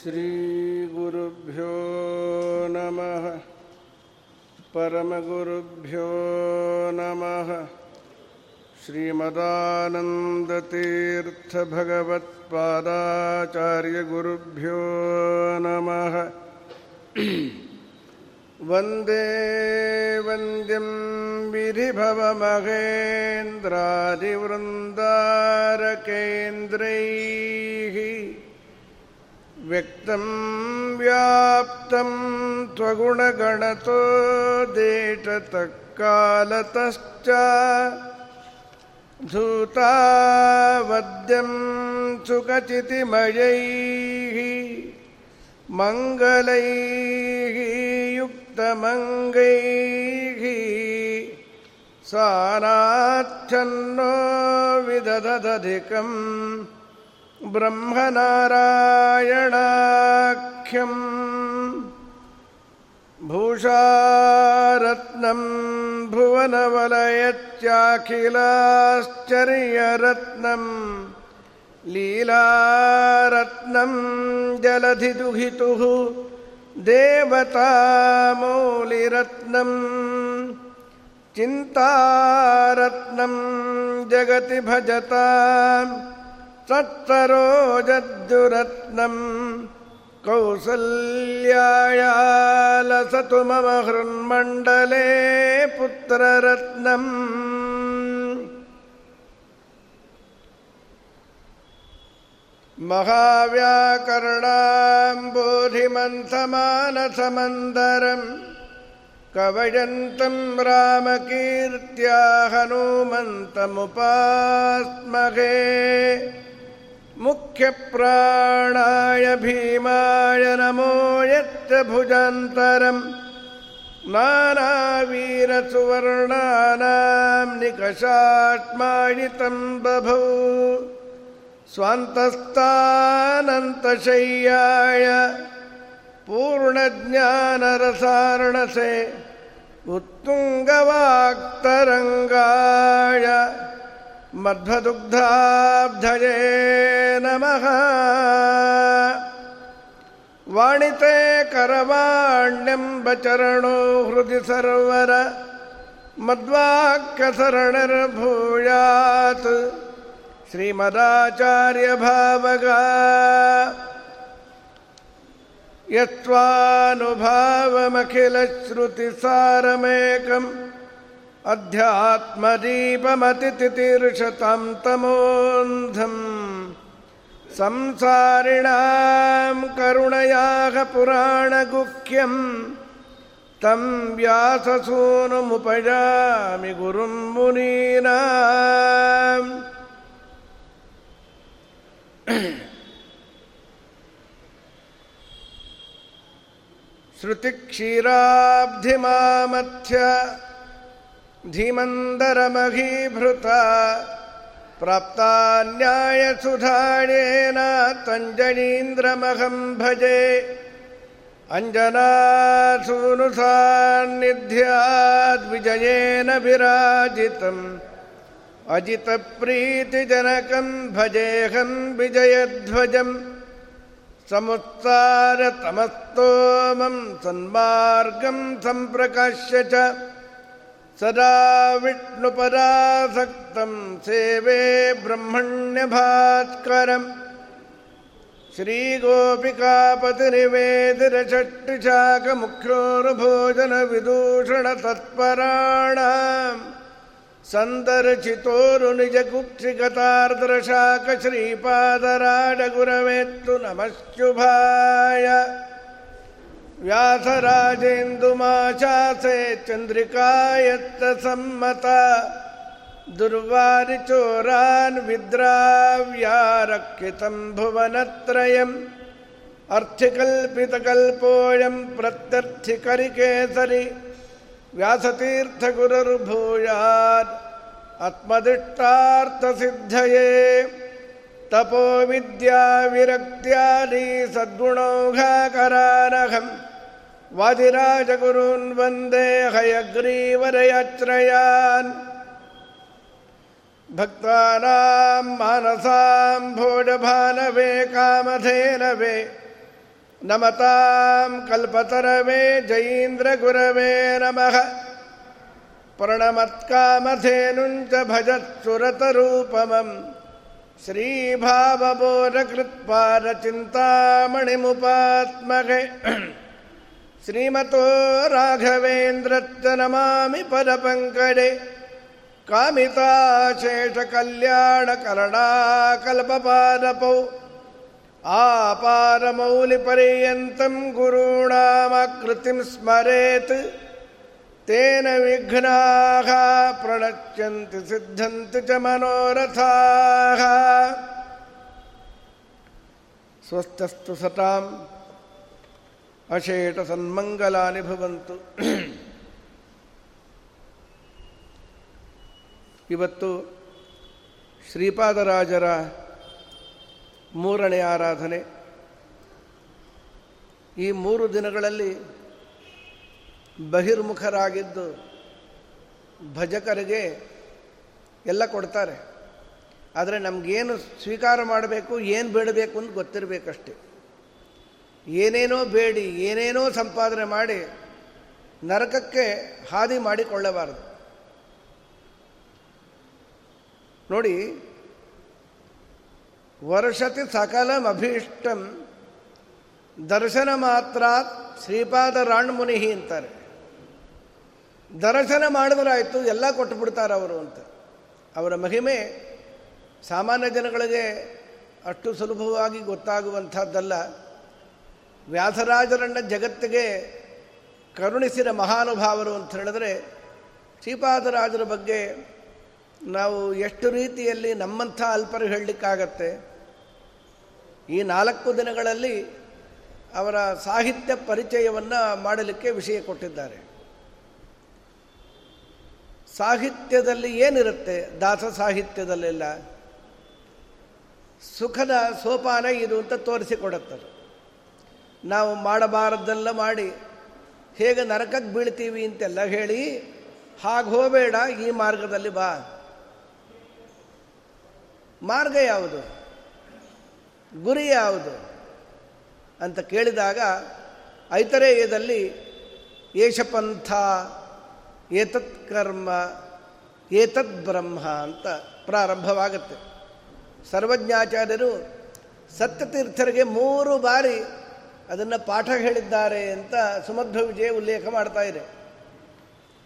श्रीगुरुभ्यो नमः परमगुरुभ्यो नमः श्रीमदानन्दतीर्थभगवत्पादाचार्यगुरुभ्यो नमः वन्दे वन्द्यं विधिभवमहेन्द्रादिवृन्दारकेन्द्रैः व्यक्तं व्याप्तं त्वगुणगणतो देशतः कालतश्च धूतावद्यं सुखचितिमयैः मङ्गलैः युक्तमङ्गैः सानाच्छन्नो विदधदधिकम् ब्रह्मनारायणाख्यम् भूषारत्नं भुवनवलयच्चाखिलाश्चर्यरत्नम् लीलारत्नं जलधिदुहितुः देवतामौलिरत्नम् चिन्तारत्नं जगति भजताम् सत्सरोजद्दुरत्नं कौसल्यायालसतु मम हृन्मण्डले पुत्ररत्नम् महाव्याकरणाम्बोधिमन्थमानसमन्दरम् कवयन्तं रामकीर्त्या हनूमन्तमुपास्महे मुख्यप्राणाय भीमाय नमो यच्च भुजान्तरम् नानावीरसुवर्णानां निकषात्मायितं बभौ स्वान्तस्तानन्तशय्याय पूर्णज्ञानरसार्णसे उत्तुङ्गवाक्तरङ्गाय मध्वदुग्धाब्धये नमः वाणिते करवाण्यम्बचरणो हृदि सर्वर मद्वाक्यसरणर्भूयात् श्रीमदाचार्यभावगा यत्त्वानुभावमखिलश्रुतिसारमेकम् अध्यात्मदीपमतितितीर्षतां तमोन्धम् संसारिणां करुणयाः पुराणगुह्यं तं व्याससूनुमुपयामि गुरुं मुनीनाम् श्रुतिक्षीराब्धिमामथ्य धीमन्दरमघीभृता प्राप्ता न्यायसुधायेन तञ्जनीन्द्रमहं भजे अञ्जनासूनुसान्निध्याद्विजयेन विराजितम् अजितप्रीतिजनकं भजेऽहं विजयध्वजम् समुत्सारतमस्तोमं सन्मार्गं सम्प्रकाश्य च सदा विष्णुपदासक्तं सेवे ब्रह्मण्यभास्करम् श्रीगोपिकापतिनिवेदितषट्टिशाकमुख्योर्भोजनविदूषणतत्पराणाम् सन्दर्शितोरुनिजकुक्षिगतार्द्रशाकश्रीपादराजगुरवेत्तु नमश्चुभाय व्यासराजेन्दुमाशासे चन्द्रिकायत्तसम्मता दुर्वारिचोरान् विद्राव्यारक्षितं भुवनत्रयम् अर्थिकल्पितकल्पोऽयं प्रत्यर्थिकरिकेसरि व्यासतीर्थगुरुर्भूयात् आत्मदिष्टार्थसिद्धये तपो विद्याविरक्त्यादि सद्गुणौघाकरानहम् वादिराजगुरून् वन्दे हयग्रीवरयाश्रयान् भक्तानां मानसां भोजभानवे कामधेनवे नमतां कल्पतरवे जयीन्द्रगुरवे नमः प्रणमत्कामधेनुञ्च भजत्सुरतरूपमम् श्रीभावबोधकृत्पारचिन्तामणिमुपात्मके श्रीमतो राघवेन्द्रत्तनमामि पदपङ्कजे कामिताशेषकल्याणकरणाकल्पपादपौ आपारमौलिपर्यन्तं गुरूणामाकृतिं स्मरेत् तेन विघ्नाः प्रणच्यन्ति सिद्धन्ति च मनोरथाः स्वस्तस्तु सताम् ಅಶೇಷ ಸನ್ಮಂಗಲಾನಿ ಭವಂತು ಇವತ್ತು ಶ್ರೀಪಾದರಾಜರ ಮೂರನೇ ಆರಾಧನೆ. ಈ ಮೂರು ದಿನಗಳಲ್ಲಿ ಬಹಿರ್ಮುಖರಾಗಿದ್ದು ಭಜಕರಿಗೆ ಎಲ್ಲ ಕೊಡ್ತಾರೆ. ಆದರೆ ನಮಗೇನು ಸ್ವೀಕಾರ ಮಾಡಬೇಕು, ಏನು ಬೇಡಬೇಕು ಅಂತ ಗೊತ್ತಿರಬೇಕಷ್ಟೆ. ಏನೇನೋ ಬೇಡಿ, ಏನೇನೋ ಸಂಪಾದನೆ ಮಾಡಿ ನರಕಕ್ಕೆ ಹಾದಿ ಮಾಡಿಕೊಳ್ಳಬಾರದು. ನೋಡಿ ವರ್ಷತಿ ಸಕಲಂ ಅಭೀಷ್ಟಂ ದರ್ಶನ ಮಾತ್ರ ಶ್ರೀಪಾದ ರಾಣ್ಮುನಿ ಅಂತಾರೆ. ದರ್ಶನ ಮಾಡಿದ್ರಾಯ್ತು, ಎಲ್ಲ ಕೊಟ್ಟುಬಿಡ್ತಾರೆ ಅವರು ಅಂತ. ಅವರ ಮಹಿಮೆ ಸಾಮಾನ್ಯ ಜನಗಳಿಗೆ ಅಷ್ಟು ಸುಲಭವಾಗಿ ಗೊತ್ತಾಗುವಂಥದ್ದಲ್ಲ. ವ್ಯಾಸರಾಜರನ್ನ ಜಗತ್ತಿಗೆ ಕರುಣಿಸಿದ ಮಹಾನುಭಾವರು ಅಂತ ಹೇಳಿದ್ರೆ ಶ್ರೀಪಾದರಾಜರ ಬಗ್ಗೆ ನಾವು ಎಷ್ಟು ರೀತಿಯಲ್ಲಿ ನಮ್ಮಂಥ ಅಲ್ಪರು ಹೇಳಲಿಕ್ಕಾಗತ್ತೆ. ಈ ನಾಲ್ಕು ದಿನಗಳಲ್ಲಿ ಅವರ ಸಾಹಿತ್ಯ ಪರಿಚಯವನ್ನು ಮಾಡಲಿಕ್ಕೆ ವಿಷಯ ಕೊಟ್ಟಿದ್ದಾರೆ. ಸಾಹಿತ್ಯದಲ್ಲಿ ಏನಿರುತ್ತೆ? ದಾಸ ಸಾಹಿತ್ಯದಲ್ಲೆಲ್ಲ ಸುಖದ ಸೋಪಾನ ಇದು ಅಂತ ತೋರಿಸಿಕೊಡುತ್ತದೆ ನಾವು ಮಾಡಬಾರದ್ದೆಲ್ಲ ಮಾಡಿ. ಹೇಗೆ ನರಕಕ್ಕೆ ಬೀಳ್ತೀವಿ ಅಂತೆಲ್ಲ ಹೇಳಿ ಹಾಗೆ ಹೋಗಬೇಡ, ಈ ಮಾರ್ಗದಲ್ಲಿ ಬಾ. ಮಾರ್ಗ ಯಾವುದು? ಗುರಿ ಯಾವುದು? ಅಂತ ಕೇಳಿದಾಗ ಐತರೇಯದಲ್ಲಿ ಏಷಪಂಥ, ಏತತ್ ಕರ್ಮ ಏತದ್ ಬ್ರಹ್ಮ ಅಂತ ಪ್ರಾರಂಭವಾಗುತ್ತೆ. ಸರ್ವಜ್ಞಾಚಾರ್ಯರು ಸತ್ಯತೀರ್ಥರಿಗೆ ಮೂರು ಬಾರಿ ಅದನ್ನು ಪಾಠ ಹೇಳಿದ್ದಾರೆ ಅಂತ ಸುಮಧ್ವ ವಿಜಯ ಉಲ್ಲೇಖ ಮಾಡ್ತಾ ಇದೆ.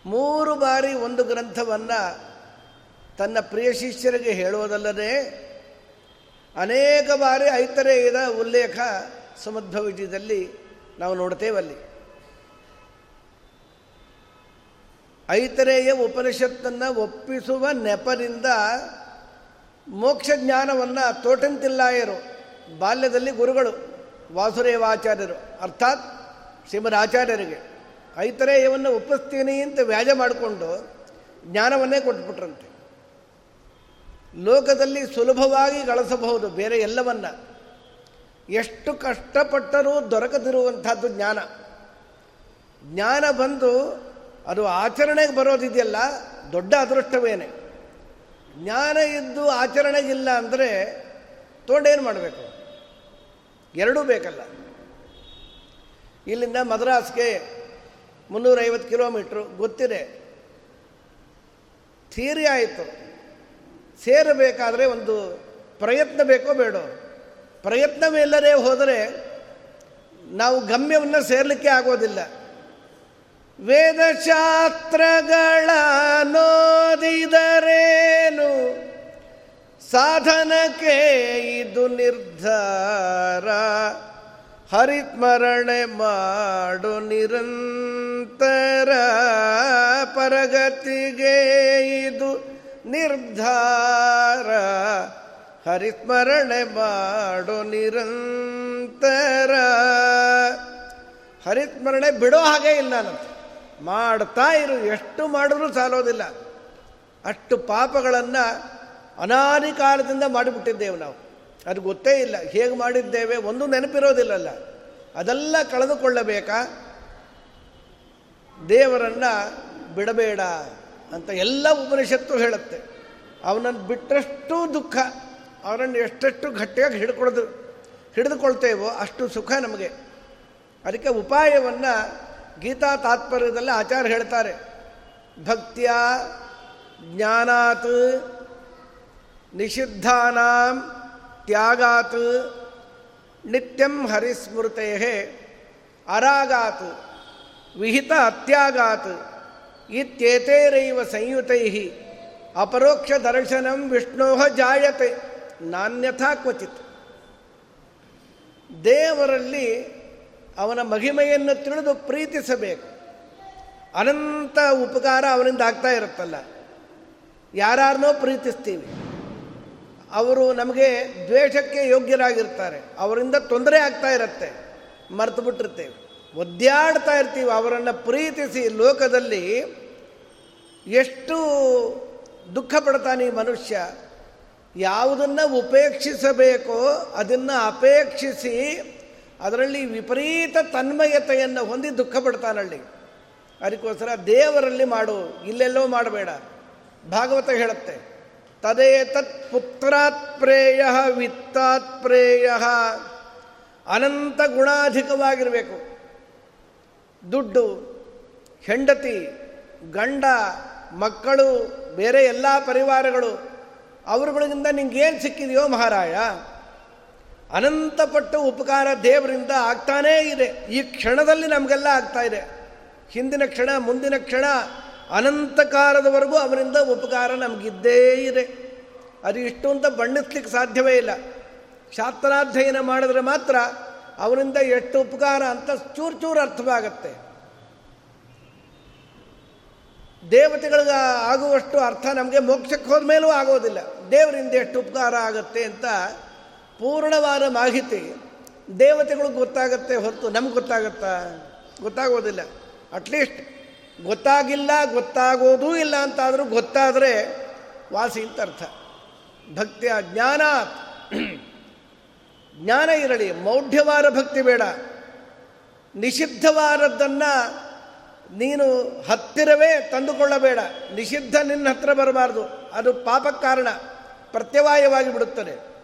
ಮೂರು ಬಾರಿ ಒಂದು ಗ್ರಂಥವನ್ನು ತನ್ನ ಪ್ರಿಯ ಶಿಷ್ಯರಿಗೆ ಹೇಳುವುದಲ್ಲದೆ ಅನೇಕ ಬಾರಿ ಐತರೇಯದ ಉಲ್ಲೇಖ ಸುಮಧ್ವ ವಿಜಯದಲ್ಲಿ ನಾವು ನೋಡ್ತೇವಲ್ಲಿ ಐತರೇಯ ಉಪನಿಷತ್ತನ್ನು ಒಪ್ಪಿಸುವ ನೆಪದಿಂದ ಮೋಕ್ಷ ಜ್ಞಾನವನ್ನು ತೋಟಂತಿಲ್ಲಾಯರು, ಬಾಲ್ಯದಲ್ಲಿ ಗುರುಗಳು ವಾಸುದೇವಾಚಾರ್ಯರು, ಅರ್ಥಾತ್ ಶ್ರೀಮದ್ ಆಚಾರ್ಯರಿಗೆ ಐತರೇಯವನ್ನು ಒಪ್ಪಿಸ್ತೀನಿ ಅಂತ ವ್ಯಾಜ ಮಾಡಿಕೊಂಡು ಜ್ಞಾನವನ್ನೇ ಕೊಟ್ಬಿಟ್ರಂತೆ. ಲೋಕದಲ್ಲಿ ಸುಲಭವಾಗಿ ಗಳಿಸಬಹುದು ಬೇರೆ ಎಲ್ಲವನ್ನ. ಎಷ್ಟು ಕಷ್ಟಪಟ್ಟರೂ ದೊರಕದಿರುವಂಥದ್ದು ಜ್ಞಾನ. ಜ್ಞಾನ ಬಂದು ಅದು ಆಚರಣೆಗೆ ಬರೋದಿದೆಯಲ್ಲ, ದೊಡ್ಡ ಅದೃಷ್ಟವೇನೆ. ಜ್ಞಾನ ಇದ್ದು ಆಚರಣೆಗಿಲ್ಲ ಅಂದರೆ ತೋಡೇನು ಮಾಡಬೇಕು? ಎರಡೂ ಬೇಕಲ್ಲ. ಇಲ್ಲಿಂದ ಮದ್ರಾಸ್ಗೆ ಮುನ್ನೂರೈವತ್ತು ಕಿಲೋಮೀಟ್ರು. ಗೊತ್ತಿದೆ. ಥಿಯರಿ ಆಯಿತು. ಸೇರಬೇಕಾದರೆ ಒಂದು ಪ್ರಯತ್ನ ಬೇಕೋ ಬೇಡೋ. ಪ್ರಯತ್ನವಿಲ್ಲದೆ ಹೋದರೆ ನಾವು ಗಮ್ಯವನ್ನು ಸೇರಲಿಕ್ಕೆ ಆಗೋದಿಲ್ಲ. ವೇದಶಾಸ್ತ್ರಗಳ ನೋದಿದರೇನು ಸಾಧನಕ್ಕೆ ಇದು ನಿರ್ಧಾರ. ಹರಿತ್ಮರಣೆ ಮಾಡು ನಿರಂತರ ಪರಗತಿಗೆ ಇದು ನಿರ್ಧಾರ. ಹರಿಸ್ಮರಣೆ ಮಾಡು ನಿರಂತರ. ಹರಿಸ್ಮರಣೆ ಬಿಡೋ ಹಾಗೆ ಇಲ್ಲ ನಾನು ಮಾಡ್ತಾ ಇರು, ಎಷ್ಟು ಮಾಡಿದ್ರೂ ಸಾಲೋದಿಲ್ಲ. ಅಷ್ಟು ಪಾಪಗಳನ್ನು ಅನಾದಿ ಕಾಲದಿಂದ ಮಾಡಿಬಿಟ್ಟಿದ್ದೇವೆ ನಾವು. ಅದು ಗೊತ್ತೇ ಇಲ್ಲ. ಹೇಗೆ ಮಾಡಿದ್ದೇವೆ ಒಂದು ನೆನಪಿರೋದಿಲ್ಲಲ್ಲ. ಅದೆಲ್ಲ ಕಳೆದುಕೊಳ್ಳಬೇಕಾ? ದೇವರನ್ನು ಬಿಡಬೇಡ ಅಂತ ಎಲ್ಲ ಉಪನಿಷತ್ತು ಹೇಳುತ್ತೆ. ಅವನನ್ನು ಬಿಟ್ಟಷ್ಟು ದುಃಖ, ಅವನನ್ನು ಎಷ್ಟೆಷ್ಟು ಗಟ್ಟಿಯಾಗಿ ಹಿಡ್ಕೊಳ್ದು ಹಿಡಿದುಕೊಳ್ತೇವೋ ಅಷ್ಟು ಸುಖ ನಮಗೆ. ಅದಕ್ಕೆ ಉಪಾಯವನ್ನು ಗೀತಾ ತಾತ್ಪರ್ಯದಲ್ಲಿ ಆಚಾರ್ಯ ಹೇಳ್ತಾರೆ. ಭಕ್ತಿಯ ಜ್ಞಾನಾತ್ ನಿಷಿದ್ಧಾನಾಂ ತ್ಯಾಗಾತ್ ನಿತ್ಯಂ ಹರಿಸ್ಮೃತೆ ಅರಾಗಾತ್ ವಿಹಿತ ಅತ್ಯಾಗಾತ್ ಇತ್ಯೇತೇರೈವ ಸಂಯುತೈ ಅಪರೋಕ್ಷ ದರ್ಶನಂ ವಿಷ್ಣೋ ಜಾಯತೆ ನಾನ್ಯಥಾ ಕ್ವಚಿತ್ ದೇವರಲ್ಲಿ ಅವನ ಮಹಿಮೆಯನ್ನು ತಿಳಿದು ಪ್ರೀತಿಸಬೇಕು. ಅನಂತ ಉಪಕಾರ ಅವನಿಂದ ಆಗ್ತಾ ಇರುತ್ತಲ್ಲ. ಯಾರನ್ನೋ ಪ್ರೀತಿಸ್ತೀವಿ. ಅವರು ನಮಗೆ ದ್ವೇಷಕ್ಕೆ ಯೋಗ್ಯರಾಗಿರ್ತಾರೆ. ಅವರಿಂದ ತೊಂದರೆ ಆಗ್ತಾ ಇರುತ್ತೆ. ಮರೆತು ಬಿಟ್ಟಿರ್ತೇವೆ. ಒದ್ದಾಡ್ತಾ ಇರ್ತೀವಿ. ಅವರನ್ನು ಪ್ರೀತಿಸಿ ಲೋಕದಲ್ಲಿ ಎಷ್ಟು ದುಃಖ ಪಡ್ತಾನೆ ಮನುಷ್ಯ. ಯಾವುದನ್ನು ಉಪೇಕ್ಷಿಸಬೇಕೋ ಅದನ್ನು ಅಪೇಕ್ಷಿಸಿ ಅದರಲ್ಲಿ ವಿಪರೀತ ತನ್ಮಯತೆಯನ್ನು ಹೊಂದಿ ದುಃಖ ಪಡ್ತಾನಲ್ಲಿ ಅದಕ್ಕೋಸ್ಕರ ದೇವರಲ್ಲಿ ಮಾಡು. ಇಲ್ಲೆಲ್ಲೋ ಮಾಡಬೇಡ. ಭಾಗವತ ಹೇಳುತ್ತೆ. ತದೇ ತತ್ ಪುತ್ರಾತ್ ಪ್ರೇಯ ವಿತ್ತಾತ್ ಪ್ರೇಯ. ಅನಂತ ಗುಣಾಧಿಕವಾಗಿರಬೇಕು. ದುಡ್ಡು, ಹೆಂಡತಿ, ಗಂಡ, ಮಕ್ಕಳು, ಬೇರೆ ಎಲ್ಲ ಪರಿವಾರಗಳು, ಅವರುಗಳಿಂದ ನಿಂಗೇನು ಸಿಕ್ಕಿದೆಯೋ ಮಹಾರಾಯ? ಅನಂತಪಟ್ಟು ಉಪಕಾರ ದೇವರಿಂದ ಆಗ್ತಾನೇ ಇದೆ. ಈ ಕ್ಷಣದಲ್ಲಿ ನಮಗೆಲ್ಲ ಆಗ್ತಾ ಇದೆ. ಹಿಂದಿನ ಕ್ಷಣ, ಮುಂದಿನ ಕ್ಷಣ ಅನಂತ ಕಾಲದವರೆಗೂ ಅವರಿಂದ ಉಪಕಾರ ನಮಗಿದ್ದೇ ಇದೆ. ಅದು ಇಷ್ಟು ಅಂತ ಬಣ್ಣಿಸ್ಲಿಕ್ಕೆ ಸಾಧ್ಯವೇ ಇಲ್ಲ. ಶಾಸ್ತ್ರಾಧ್ಯಯನ ಮಾಡಿದ್ರೆ ಮಾತ್ರ ಅವರಿಂದ ಎಷ್ಟು ಉಪಕಾರ ಅಂತ ಚೂರು ಚೂರು ಅರ್ಥವಾಗತ್ತೆ. ದೇವತೆಗಳಿಗೆ ಆಗುವಷ್ಟು ಅರ್ಥ ನಮಗೆ ಮೋಕ್ಷಕ್ಕೆ ಹೋದ ಮೇಲೂ ಆಗೋದಿಲ್ಲ. ದೇವರಿಂದ ಎಷ್ಟು ಉಪಕಾರ ಆಗುತ್ತೆ ಅಂತ ಪೂರ್ಣವಾದ ಮಾಹಿತಿ ದೇವತೆಗಳಿಗೆ ಗೊತ್ತಾಗತ್ತೆ ಹೊರತು ನಮ್ಗೆ ಗೊತ್ತಾಗತ್ತಾ? ಗೊತ್ತಾಗೋದಿಲ್ಲ. ಅಟ್ಲೀಸ್ಟ್ ಗೊತ್ತಾಗಿಲ್ಲ, ಗೊತ್ತಾಗೋದೂ ಇಲ್ಲ ಅಂತಾದರೂ ಗೊತ್ತಾದರೆ ವಾಸಿ ಅಂತ ಅರ್ಥ. ಭಕ್ತಿಯ ಜ್ಞಾನ ಜ್ಞಾನ ಇರಲಿ ಮೌಢ್ಯವಾರ ಭಕ್ತಿ ಬೇಡ. ನಿಷಿದ್ಧವಾರದ್ದನ್ನು ನೀನು ಹತ್ತಿರವೇ ತಂದುಕೊಳ್ಳಬೇಡ. ನಿಷಿದ್ಧ ನಿನ್ನ ಹತ್ತಿರ ಬರಬಾರ್ದು. ಅದು ಪಾಪಕ್ಕೆ ಕಾರಣ ಪ್ರತ್ಯವಾಯವಾಗಿ ಬಿಡುತ್ತದೆ.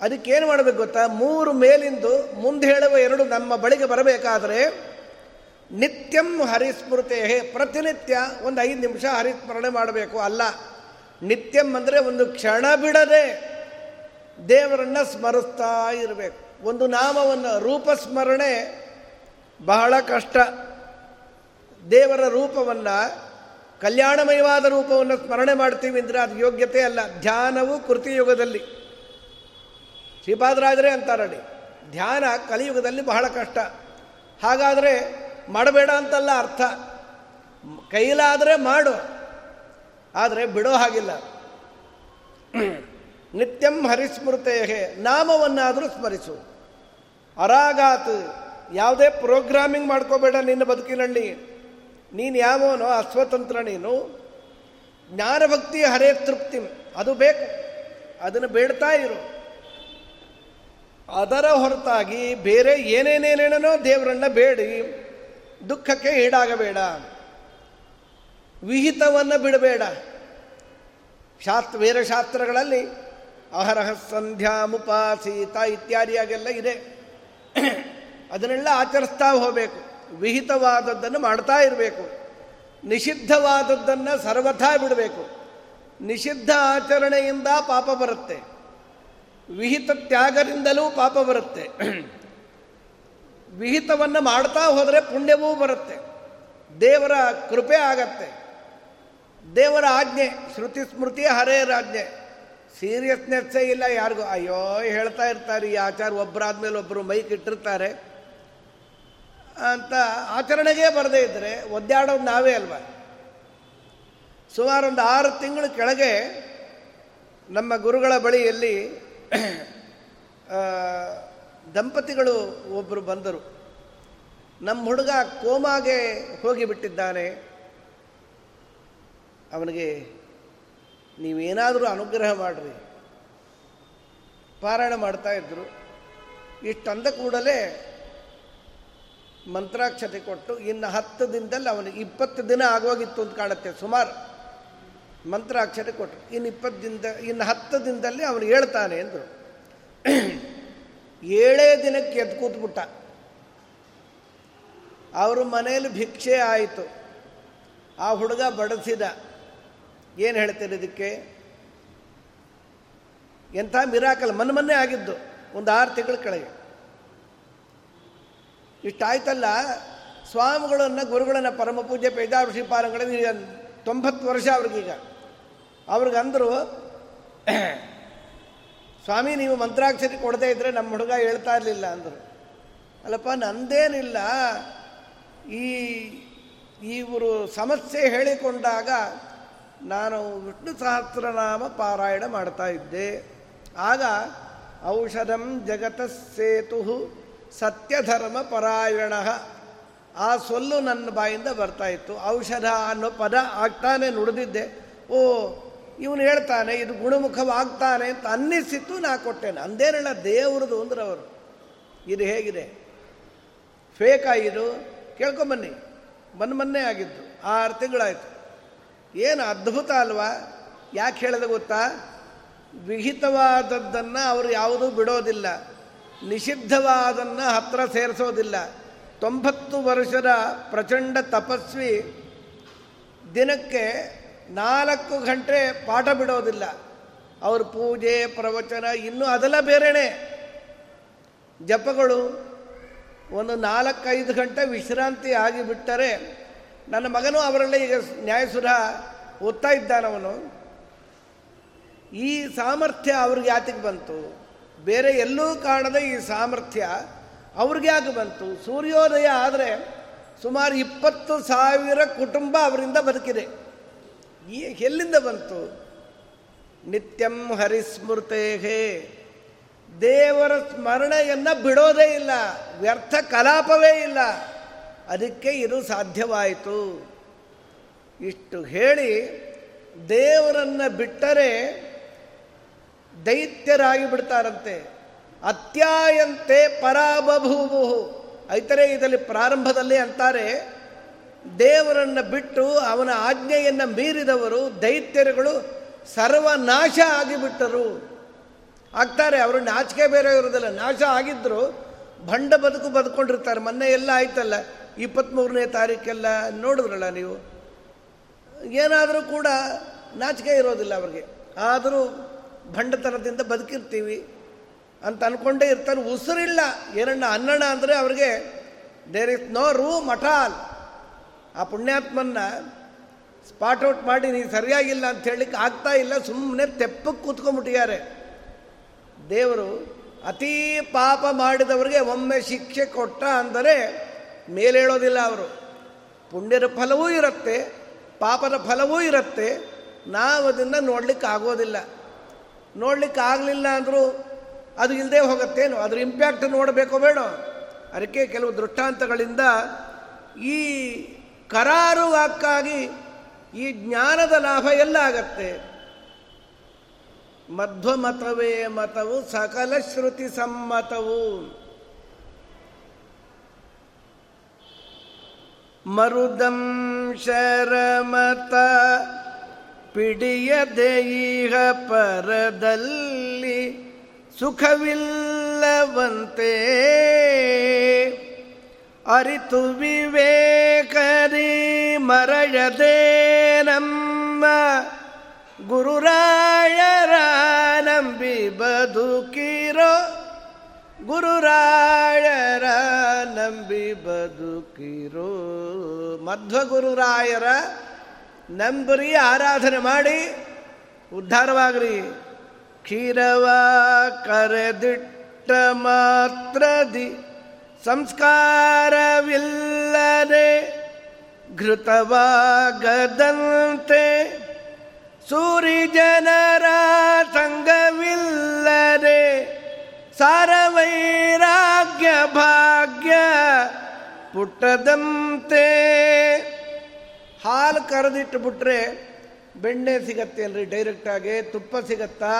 ಅದಕ್ಕೇನು ಮಾಡಬೇಕು ಗೊತ್ತಾ? ಮೂರು ಮೇಲಿಂದು ಮುಂದೆ ಹೇಳುವ ಎರಡು ನಮ್ಮ ಬಳಿಗೆ ಬರಬೇಕಾದರೆ ನಿತ್ಯಂ ಹರಿಸ್ಮೃತೆ ಪ್ರತಿನಿತ್ಯ ಒಂದು ಐದು ನಿಮಿಷ ಹರಿಸ್ಮರಣೆ ಮಾಡಬೇಕು. ಅಲ್ಲ, ನಿತ್ಯಂ ಅಂದರೆ ಒಂದು ಕ್ಷಣ ಬಿಡದೆ ದೇವರನ್ನು ಸ್ಮರಿಸ್ತಾ ಇರಬೇಕು. ಒಂದು ನಾಮವನ್ನು ರೂಪಸ್ಮರಣೆ ಬಹಳ ಕಷ್ಟ. ದೇವರ ರೂಪವನ್ನು, ಕಲ್ಯಾಣಮಯವಾದ ರೂಪವನ್ನು ಸ್ಮರಣೆ ಮಾಡ್ತೀವಿ ಅಂದರೆ ಅದು ಯೋಗ್ಯತೆ ಅಲ್ಲ. ಧ್ಯಾನವು ಕೃತಿಯುಗದಲ್ಲಿ. ಶ್ರೀಪಾದರಾಜರೇ ಅಂತಾರಡಿ, ಧ್ಯಾನ ಕಲಿಯುಗದಲ್ಲಿ ಬಹಳ ಕಷ್ಟ. ಹಾಗಾದರೆ ಮಾಡಬೇಡ ಅಂತಲ್ಲ ಅರ್ಥ. ಕೈಲಾದರೆ ಮಾಡು. ಆದರೆ ಬಿಡೋ ಹಾಗಿಲ್ಲ. ನಿತ್ಯಂ ಹರಿಸ್ಮೃತೆ ನಾಮವನ್ನಾದರೂ ಸ್ಮರಿಸು. ಅರಾಗಾತ್, ಯಾವುದೇ ಪ್ರೋಗ್ರಾಮಿಂಗ್ ಮಾಡ್ಕೋಬೇಡ ನಿನ್ನ ಬದುಕಿನಲ್ಲಿ. ನೀನು ಯಾವನೋ ಅಸ್ವತಂತ್ರ ನೀನು. ಜ್ಞಾನಭಕ್ತಿ ಹರೇ ತೃಪ್ತಿ, ಅದು ಬೇಕು. ಅದನ್ನು ಬೇಡ್ತಾ ಇರು. ಅದರ ಹೊರತಾಗಿ ಬೇರೆ ಏನೇನೇನೇನೋ ದೇವರನ್ನ ಬೇಡಿ. ದುಃಖಕ್ಕೆ ಈಡಾಗಬೇಡ. ವಿಹಿತವನ್ನು ಬಿಡಬೇಡ. ಶಾಸ್ತ್ರ ವೀರಶಾಸ್ತ್ರಗಳಲ್ಲಿ ಶಾಸ್ತ್ರಗಳಲ್ಲಿ ಅಹರಹ ಸಂಧ್ಯಾ ಮುಪಾಸೀತ ಇತ್ಯಾದಿಯಾಗೆಲ್ಲ ಇದೆ. ಅದನ್ನೆಲ್ಲ ಆಚರಿಸ್ತಾ ಹೋಗಬೇಕು. ವಿಹಿತವಾದದ್ದನ್ನು ಮಾಡ್ತಾ ಇರಬೇಕು. ನಿಷಿದ್ಧವಾದದ್ದನ್ನು ಸರ್ವಥಾ ಬಿಡಬೇಕು. ನಿಷಿದ್ಧ ಆಚರಣೆಯಿಂದ ಪಾಪ ಬರುತ್ತೆ. ವಿಹಿತ ತ್ಯಾಗದಿಂದಲೂ ಪಾಪ ಬರುತ್ತೆ. ವಿಹಿತವನ್ನು ಮಾಡ್ತಾ ಹೋದರೆ ಪುಣ್ಯವೂ ಬರುತ್ತೆ. ದೇವರ ಕೃಪೆ ಆಗತ್ತೆ. ದೇವರ ಆಜ್ಞೆ, ಶ್ರುತಿ ಸ್ಮೃತಿ ಹರೇರಾಜ್ಞೆ ಸೀರಿಯಸ್ನೆಸ್ಸೇ ಇಲ್ಲ ಯಾರಿಗೂ. ಅಯ್ಯೋ, ಹೇಳ್ತಾ ಇರ್ತಾರೆ ಈ ಆಚಾರ ಒಬ್ಬರಾದ್ಮೇಲೆ ಒಬ್ಬರು ಮೈಕ್ ಇಟ್ಟಿರ್ತಾರೆ ಅಂತ ಆಚರಣೆಗೆ ಬರದೇ ಇದ್ದರೆ ಒದ್ದಾಡೋದು ನಾವೇ ಅಲ್ವಾ? ಸುಮಾರು ಒಂದು ಆರು ತಿಂಗಳ ಕೆಳಗೆ ನಮ್ಮ ಗುರುಗಳ ಬಳಿಯಲ್ಲಿ ದಂಪತಿಗಳು ಒಬ್ಬರು ಬಂದರು. ನಮ್ಮ ಹುಡುಗ ಕೋಮಾಗೆ ಹೋಗಿಬಿಟ್ಟಿದ್ದಾನೆ ಅವನಿಗೆ, ನೀವೇನಾದರೂ ಅನುಗ್ರಹ ಮಾಡಿರಿ. ಪಾರಾಯಣ ಮಾಡ್ತಾ ಇದ್ದರು ಇಷ್ಟಂದ ಕೂಡಲೇ ಮಂತ್ರಾಕ್ಷತೆ ಕೊಟ್ಟು ಇನ್ನು ಹತ್ತು ದಿನದಲ್ಲಿ ಅವನಿಗೆ ಇಪ್ಪತ್ತು ದಿನ ಆಗೋಗಿತ್ತು ಅಂತ ಕಾಣುತ್ತೆ ಸುಮಾರು. ಮಂತ್ರಾಕ್ಷತೆ ಕೊಟ್ಟರು ಇನ್ನು ಇಪ್ಪತ್ತು ದಿನದ, ಇನ್ನು ಹತ್ತು ದಿನದಲ್ಲಿ ಅವನು ಹೇಳ್ತಾನೆ ಅಂದರು. ಏಳೇ ದಿನಕ್ಕೆ ಎದ್ದು ಕೂತ್ಬಿಟ್ಟ. ಅವರು ಮನೆಯಲ್ಲಿ ಭಿಕ್ಷೆ ಆಯಿತು. ಆ ಹುಡುಗ ಬಡಿಸಿದ. ಏನು ಹೇಳ್ತೀರಿ ಇದಕ್ಕೆ? ಎಂಥ ಮಿರಾಕಲ್ ಮನ್ ಮೊನ್ನೆ ಆಗಿದ್ದು, ಒಂದು ಆರು ತಿಂಗಳ ಕೆಳಗೆ. ಇಷ್ಟಾಯ್ತಲ್ಲ, ಸ್ವಾಮಿಗಳನ್ನು, ಗುರುಗಳನ್ನು ಪರಮ ಪೂಜೆ ಪೇಜಾರು ಶ್ರೀಪಾದಂಗಳಿಗೆ ಈಗ ತೊಂಬತ್ತು ವರ್ಷ ಅವ್ರಿಗೀಗ. ಅವ್ರಿಗಂದರು ಸ್ವಾಮಿ, ನೀವು ಮಂತ್ರಾಕ್ಷರಿ ಕೊಡದೇ ಇದ್ದರೆ ನಮ್ಮ ಹುಡುಗ ಹೇಳ್ತಾ ಇರಲಿಲ್ಲ ಅಂದರು. ಅಲ್ಲಪ್ಪ, ನಂದೇನಿಲ್ಲ. ಈ ಇವರು ಸಮಸ್ಯೆ ಹೇಳಿಕೊಂಡಾಗ ನಾನು ವಿಷ್ಣು ಸಹಸ್ರನಾಮ ಪಾರಾಯಣ ಮಾಡ್ತಾ ಇದ್ದೆ. ಆಗ ಔಷಧಂ ಜಗತ ಸೇತು ಸತ್ಯಧರ್ಮ ಪರಾಯಣ. ಆ ಸೊಲ್ಲು ನನ್ನ ಬಾಯಿಂದ ಬರ್ತಾ ಇತ್ತು. ಔಷಧ ಅನ್ನೋ ಪದ ಆಗ್ತಾನೆ ನುಡಿದಿದ್ದೆ. ಓ ಇವನು ಹೇಳ್ತಾನೆ, ಇದು ಗುಣಮುಖವಾಗ್ತಾನೆ ಅಂತ ಅನ್ನಿಸಿತ್ತು ನಾ ಕೊಟ್ಟೇನೆ. ಅಂದೇನಲ್ಲ ದೇವ್ರದು ಅಂದ್ರೆ ಅವರು. ಇದು ಹೇಗಿದೆ? ಫೇಕ್ ಇದು ಕೇಳ್ಕೊಂಬನ್ನಿ ಮೊನ್ನೆ ಮೊನ್ನೆ ಆಗಿದ್ದು, ಆರು ತಿಂಗಳಾಯಿತು. ಏನು ಅದ್ಭುತ ಅಲ್ವಾ? ಯಾಕೆ ಹೇಳಿದೆ ಗೊತ್ತಾ? ವಿಹಿತವಾದದ್ದನ್ನು ಅವರು ಯಾವುದೂ ಬಿಡೋದಿಲ್ಲ. ನಿಷಿದ್ಧವಾದನ್ನು ಹತ್ರ ಸೇರಿಸೋದಿಲ್ಲ. ತೊಂಬತ್ತು ವರ್ಷದ ಪ್ರಚಂಡ ತಪಸ್ವಿ ದಿನಕ್ಕೆ ನಾಲ್ಕು ಗಂಟೆ ಪಾಠ ಬಿಡೋದಿಲ್ಲ. ಅವ್ರ ಪೂಜೆ, ಪ್ರವಚನ, ಇನ್ನೂ ಅದೆಲ್ಲ ಬೇರೆನೆ. ಜಪಗಳು ಒಂದು ನಾಲ್ಕೈದು ಗಂಟೆ ವಿಶ್ರಾಂತಿ ಆಗಿಬಿಟ್ಟರೆ ನನ್ನ ಮಗನೂ ಅವರಲ್ಲೇ ಈಗ ನ್ಯಾಯಸುರ ಓದ್ತಾ ಇದ್ದಾನವನು ಈ ಸಾಮರ್ಥ್ಯ ಅವ್ರಿಗೆ ಯಾತಿಗೆ ಬಂತು? ಬೇರೆ ಎಲ್ಲೂ ಕಾಣದ ಈ ಸಾಮರ್ಥ್ಯ ಅವ್ರಿಗೆ ಯಾಕೆ ಬಂತು? ಸೂರ್ಯೋದಯ ಆದರೆ ಸುಮಾರು ಇಪ್ಪತ್ತು ಸಾವಿರ ಕುಟುಂಬ ಅವರಿಂದ ಬದುಕಿದೆ. ಈ ಎಲ್ಲಿಂದ ಬಂತು? ನಿತ್ಯಂ ಹರಿಸ್ಮೃತೇಹೇ. ದೇವರ ಸ್ಮರಣೆಯನ್ನು ಬಿಡೋದೇ ಇಲ್ಲ, ವ್ಯರ್ಥ ಕಲಾಪವೇ ಇಲ್ಲ. ಅದಕ್ಕೆ ಇದು ಸಾಧ್ಯವಾಯಿತು. ಇಷ್ಟು ಹೇಳಿ ದೇವರನ್ನು ಬಿಟ್ಟರೆ ದೈತ್ಯರಾಗಿ ಬಿಡ್ತಾರಂತೆ. ಅತ್ಯಾಯಂತೆ ಪರಾಬಭೂವು. ಐತರೆ ಇದರಲ್ಲಿ ಪ್ರಾರಂಭದಲ್ಲಿ ಅಂತಾರೆ ದೇವರನ್ನು ಬಿಟ್ಟು ಅವನ ಆಜ್ಞೆಯನ್ನು ಮೀರಿದವರು ದೈತ್ಯರುಗಳು ಸರ್ವನಾಶ ಆಗಿಬಿಟ್ಟರು. ಆಗ್ತಾರೆ ಅವರು ನಾಚಿಕೆ ಬೇರೆ ಇರೋದಿಲ್ಲ ನಾಶ ಆಗಿದ್ದರು ಭಂಡ ಬದುಕು ಬದುಕೊಂಡಿರ್ತಾರೆ. ಮೊನ್ನೆ ಎಲ್ಲ ಆಯ್ತಲ್ಲ ಇಪ್ಪತ್ತ್ಮೂರನೇ ತಾರೀಕೆಲ್ಲ ನೋಡಿದ್ರಲ್ಲ ನೀವು? ಏನಾದರೂ ಕೂಡ ನಾಚಿಕೆ ಇರೋದಿಲ್ಲ ಅವ್ರಿಗೆ. ಆದರೂ ಭಂಡತನದಿಂದ ಬದುಕಿರ್ತೀವಿ ಅಂತ ಅಂದ್ಕೊಂಡೇ ಇರ್ತಾರೆ. ಉಸಿರಿಲ್ಲ. ಏನಣ್ಣ ಅನ್ನಣ ಅಂದರೆ ಅವ್ರಿಗೆ ದೇರ್ ಇಸ್ ನೋ ರೂ ಮಠಾಲ್ ಆ ಪುಣ್ಯಾತ್ಮನ್ನ ಸ್ಪಾಟ್ ಔಟ್ ಮಾಡಿ ನೀವು ಸರಿಯಾಗಿಲ್ಲ ಅಂತ ಹೇಳಲಿಕ್ಕೆ ಆಗ್ತಾ ಇಲ್ಲ. ಸುಮ್ಮನೆ ತೆಪ್ಪಕ್ಕೆ ಕೂತ್ಕೊಂಡ್ಬಿಟ್ಟಿದ್ದಾರೆ. ದೇವರು ಅತೀ ಪಾಪ ಮಾಡಿದವರಿಗೆ ಒಮ್ಮೆ ಶಿಕ್ಷೆ ಕೊಟ್ಟ ಅಂದರೆ ಮೇಲೇಳೋದಿಲ್ಲ ಅವರು. ಪುಣ್ಯದ ಫಲವೂ ಇರುತ್ತೆ, ಪಾಪದ ಫಲವೂ ಇರುತ್ತೆ. ನಾವು ಅದನ್ನು ನೋಡ್ಲಿಕ್ಕೆ ಆಗೋದಿಲ್ಲ. ನೋಡ್ಲಿಕ್ಕೆ ಆಗಲಿಲ್ಲ ಅಂದರೂ ಅದು ಇಲ್ಲದೆ ಹೋಗುತ್ತೇನು? ಅದ್ರ ಇಂಪ್ಯಾಕ್ಟ್ ನೋಡಬೇಕೋ ಬೇಡ? ಅದಕ್ಕೆ ಕೆಲವು ದೃಷ್ಟಾಂತಗಳಿಂದ ಈ ಕರಾರು ವಾಕ್ಕಾಗಿ ಈ ಜ್ಞಾನದ ಲಾಭ ಎಲ್ಲ ಆಗತ್ತೆ ಮಧ್ವಮತವೇ ಮತವು ಸಕಲ ಶ್ರುತಿ ಸಮ್ಮತವು. ಮರುದಂ ಶರಮತ ಪಿಡಿಯ ಈಗ ಪರದಲ್ಲಿ ಸುಖವಿಲ್ಲವಂತೆ. ಅರಿತು ವಿವೇಕರಿ ಮರಯದೆ ನಮ್ಮ ಗುರುರಾಯರ ನಂಬಿ ಬದುಕಿರೋ ಗುರುರಾಯರ ನಂಬಿ ಬದುಕಿರೋ. ಮಧ್ವ ಗುರುರಾಯರ ನಂಬರಿ ಆರಾಧನೆ ಮಾಡಿ, ಉದ್ಧಾರವಾಗ್ರಿ. ಕ್ಷೀರವ ಕರೆದಿಟ್ಟ ಮಾತ್ರದಿ ಸಂಸ್ಕಾರವಿಲ್ಲದೆ ಘೃತವಾಗದಂತೆ ಸೂರಿ ಜನರ ಸಂಗವಿಲ್ಲದೆ ಸಾರವೈರಾಗ್ಯ ಭಾಗ್ಯ ಪುಟ್ಟದಂತೆ. ಹಾಲು ಕರೆದಿಟ್ಟು ಬಿಟ್ರೆ ಬೆಣ್ಣೆ ಸಿಗತ್ತೆ ಅಲ್ರಿ ಡೈರೆಕ್ಟಾಗಿ ತುಪ್ಪ ಸಿಗತ್ತಾ?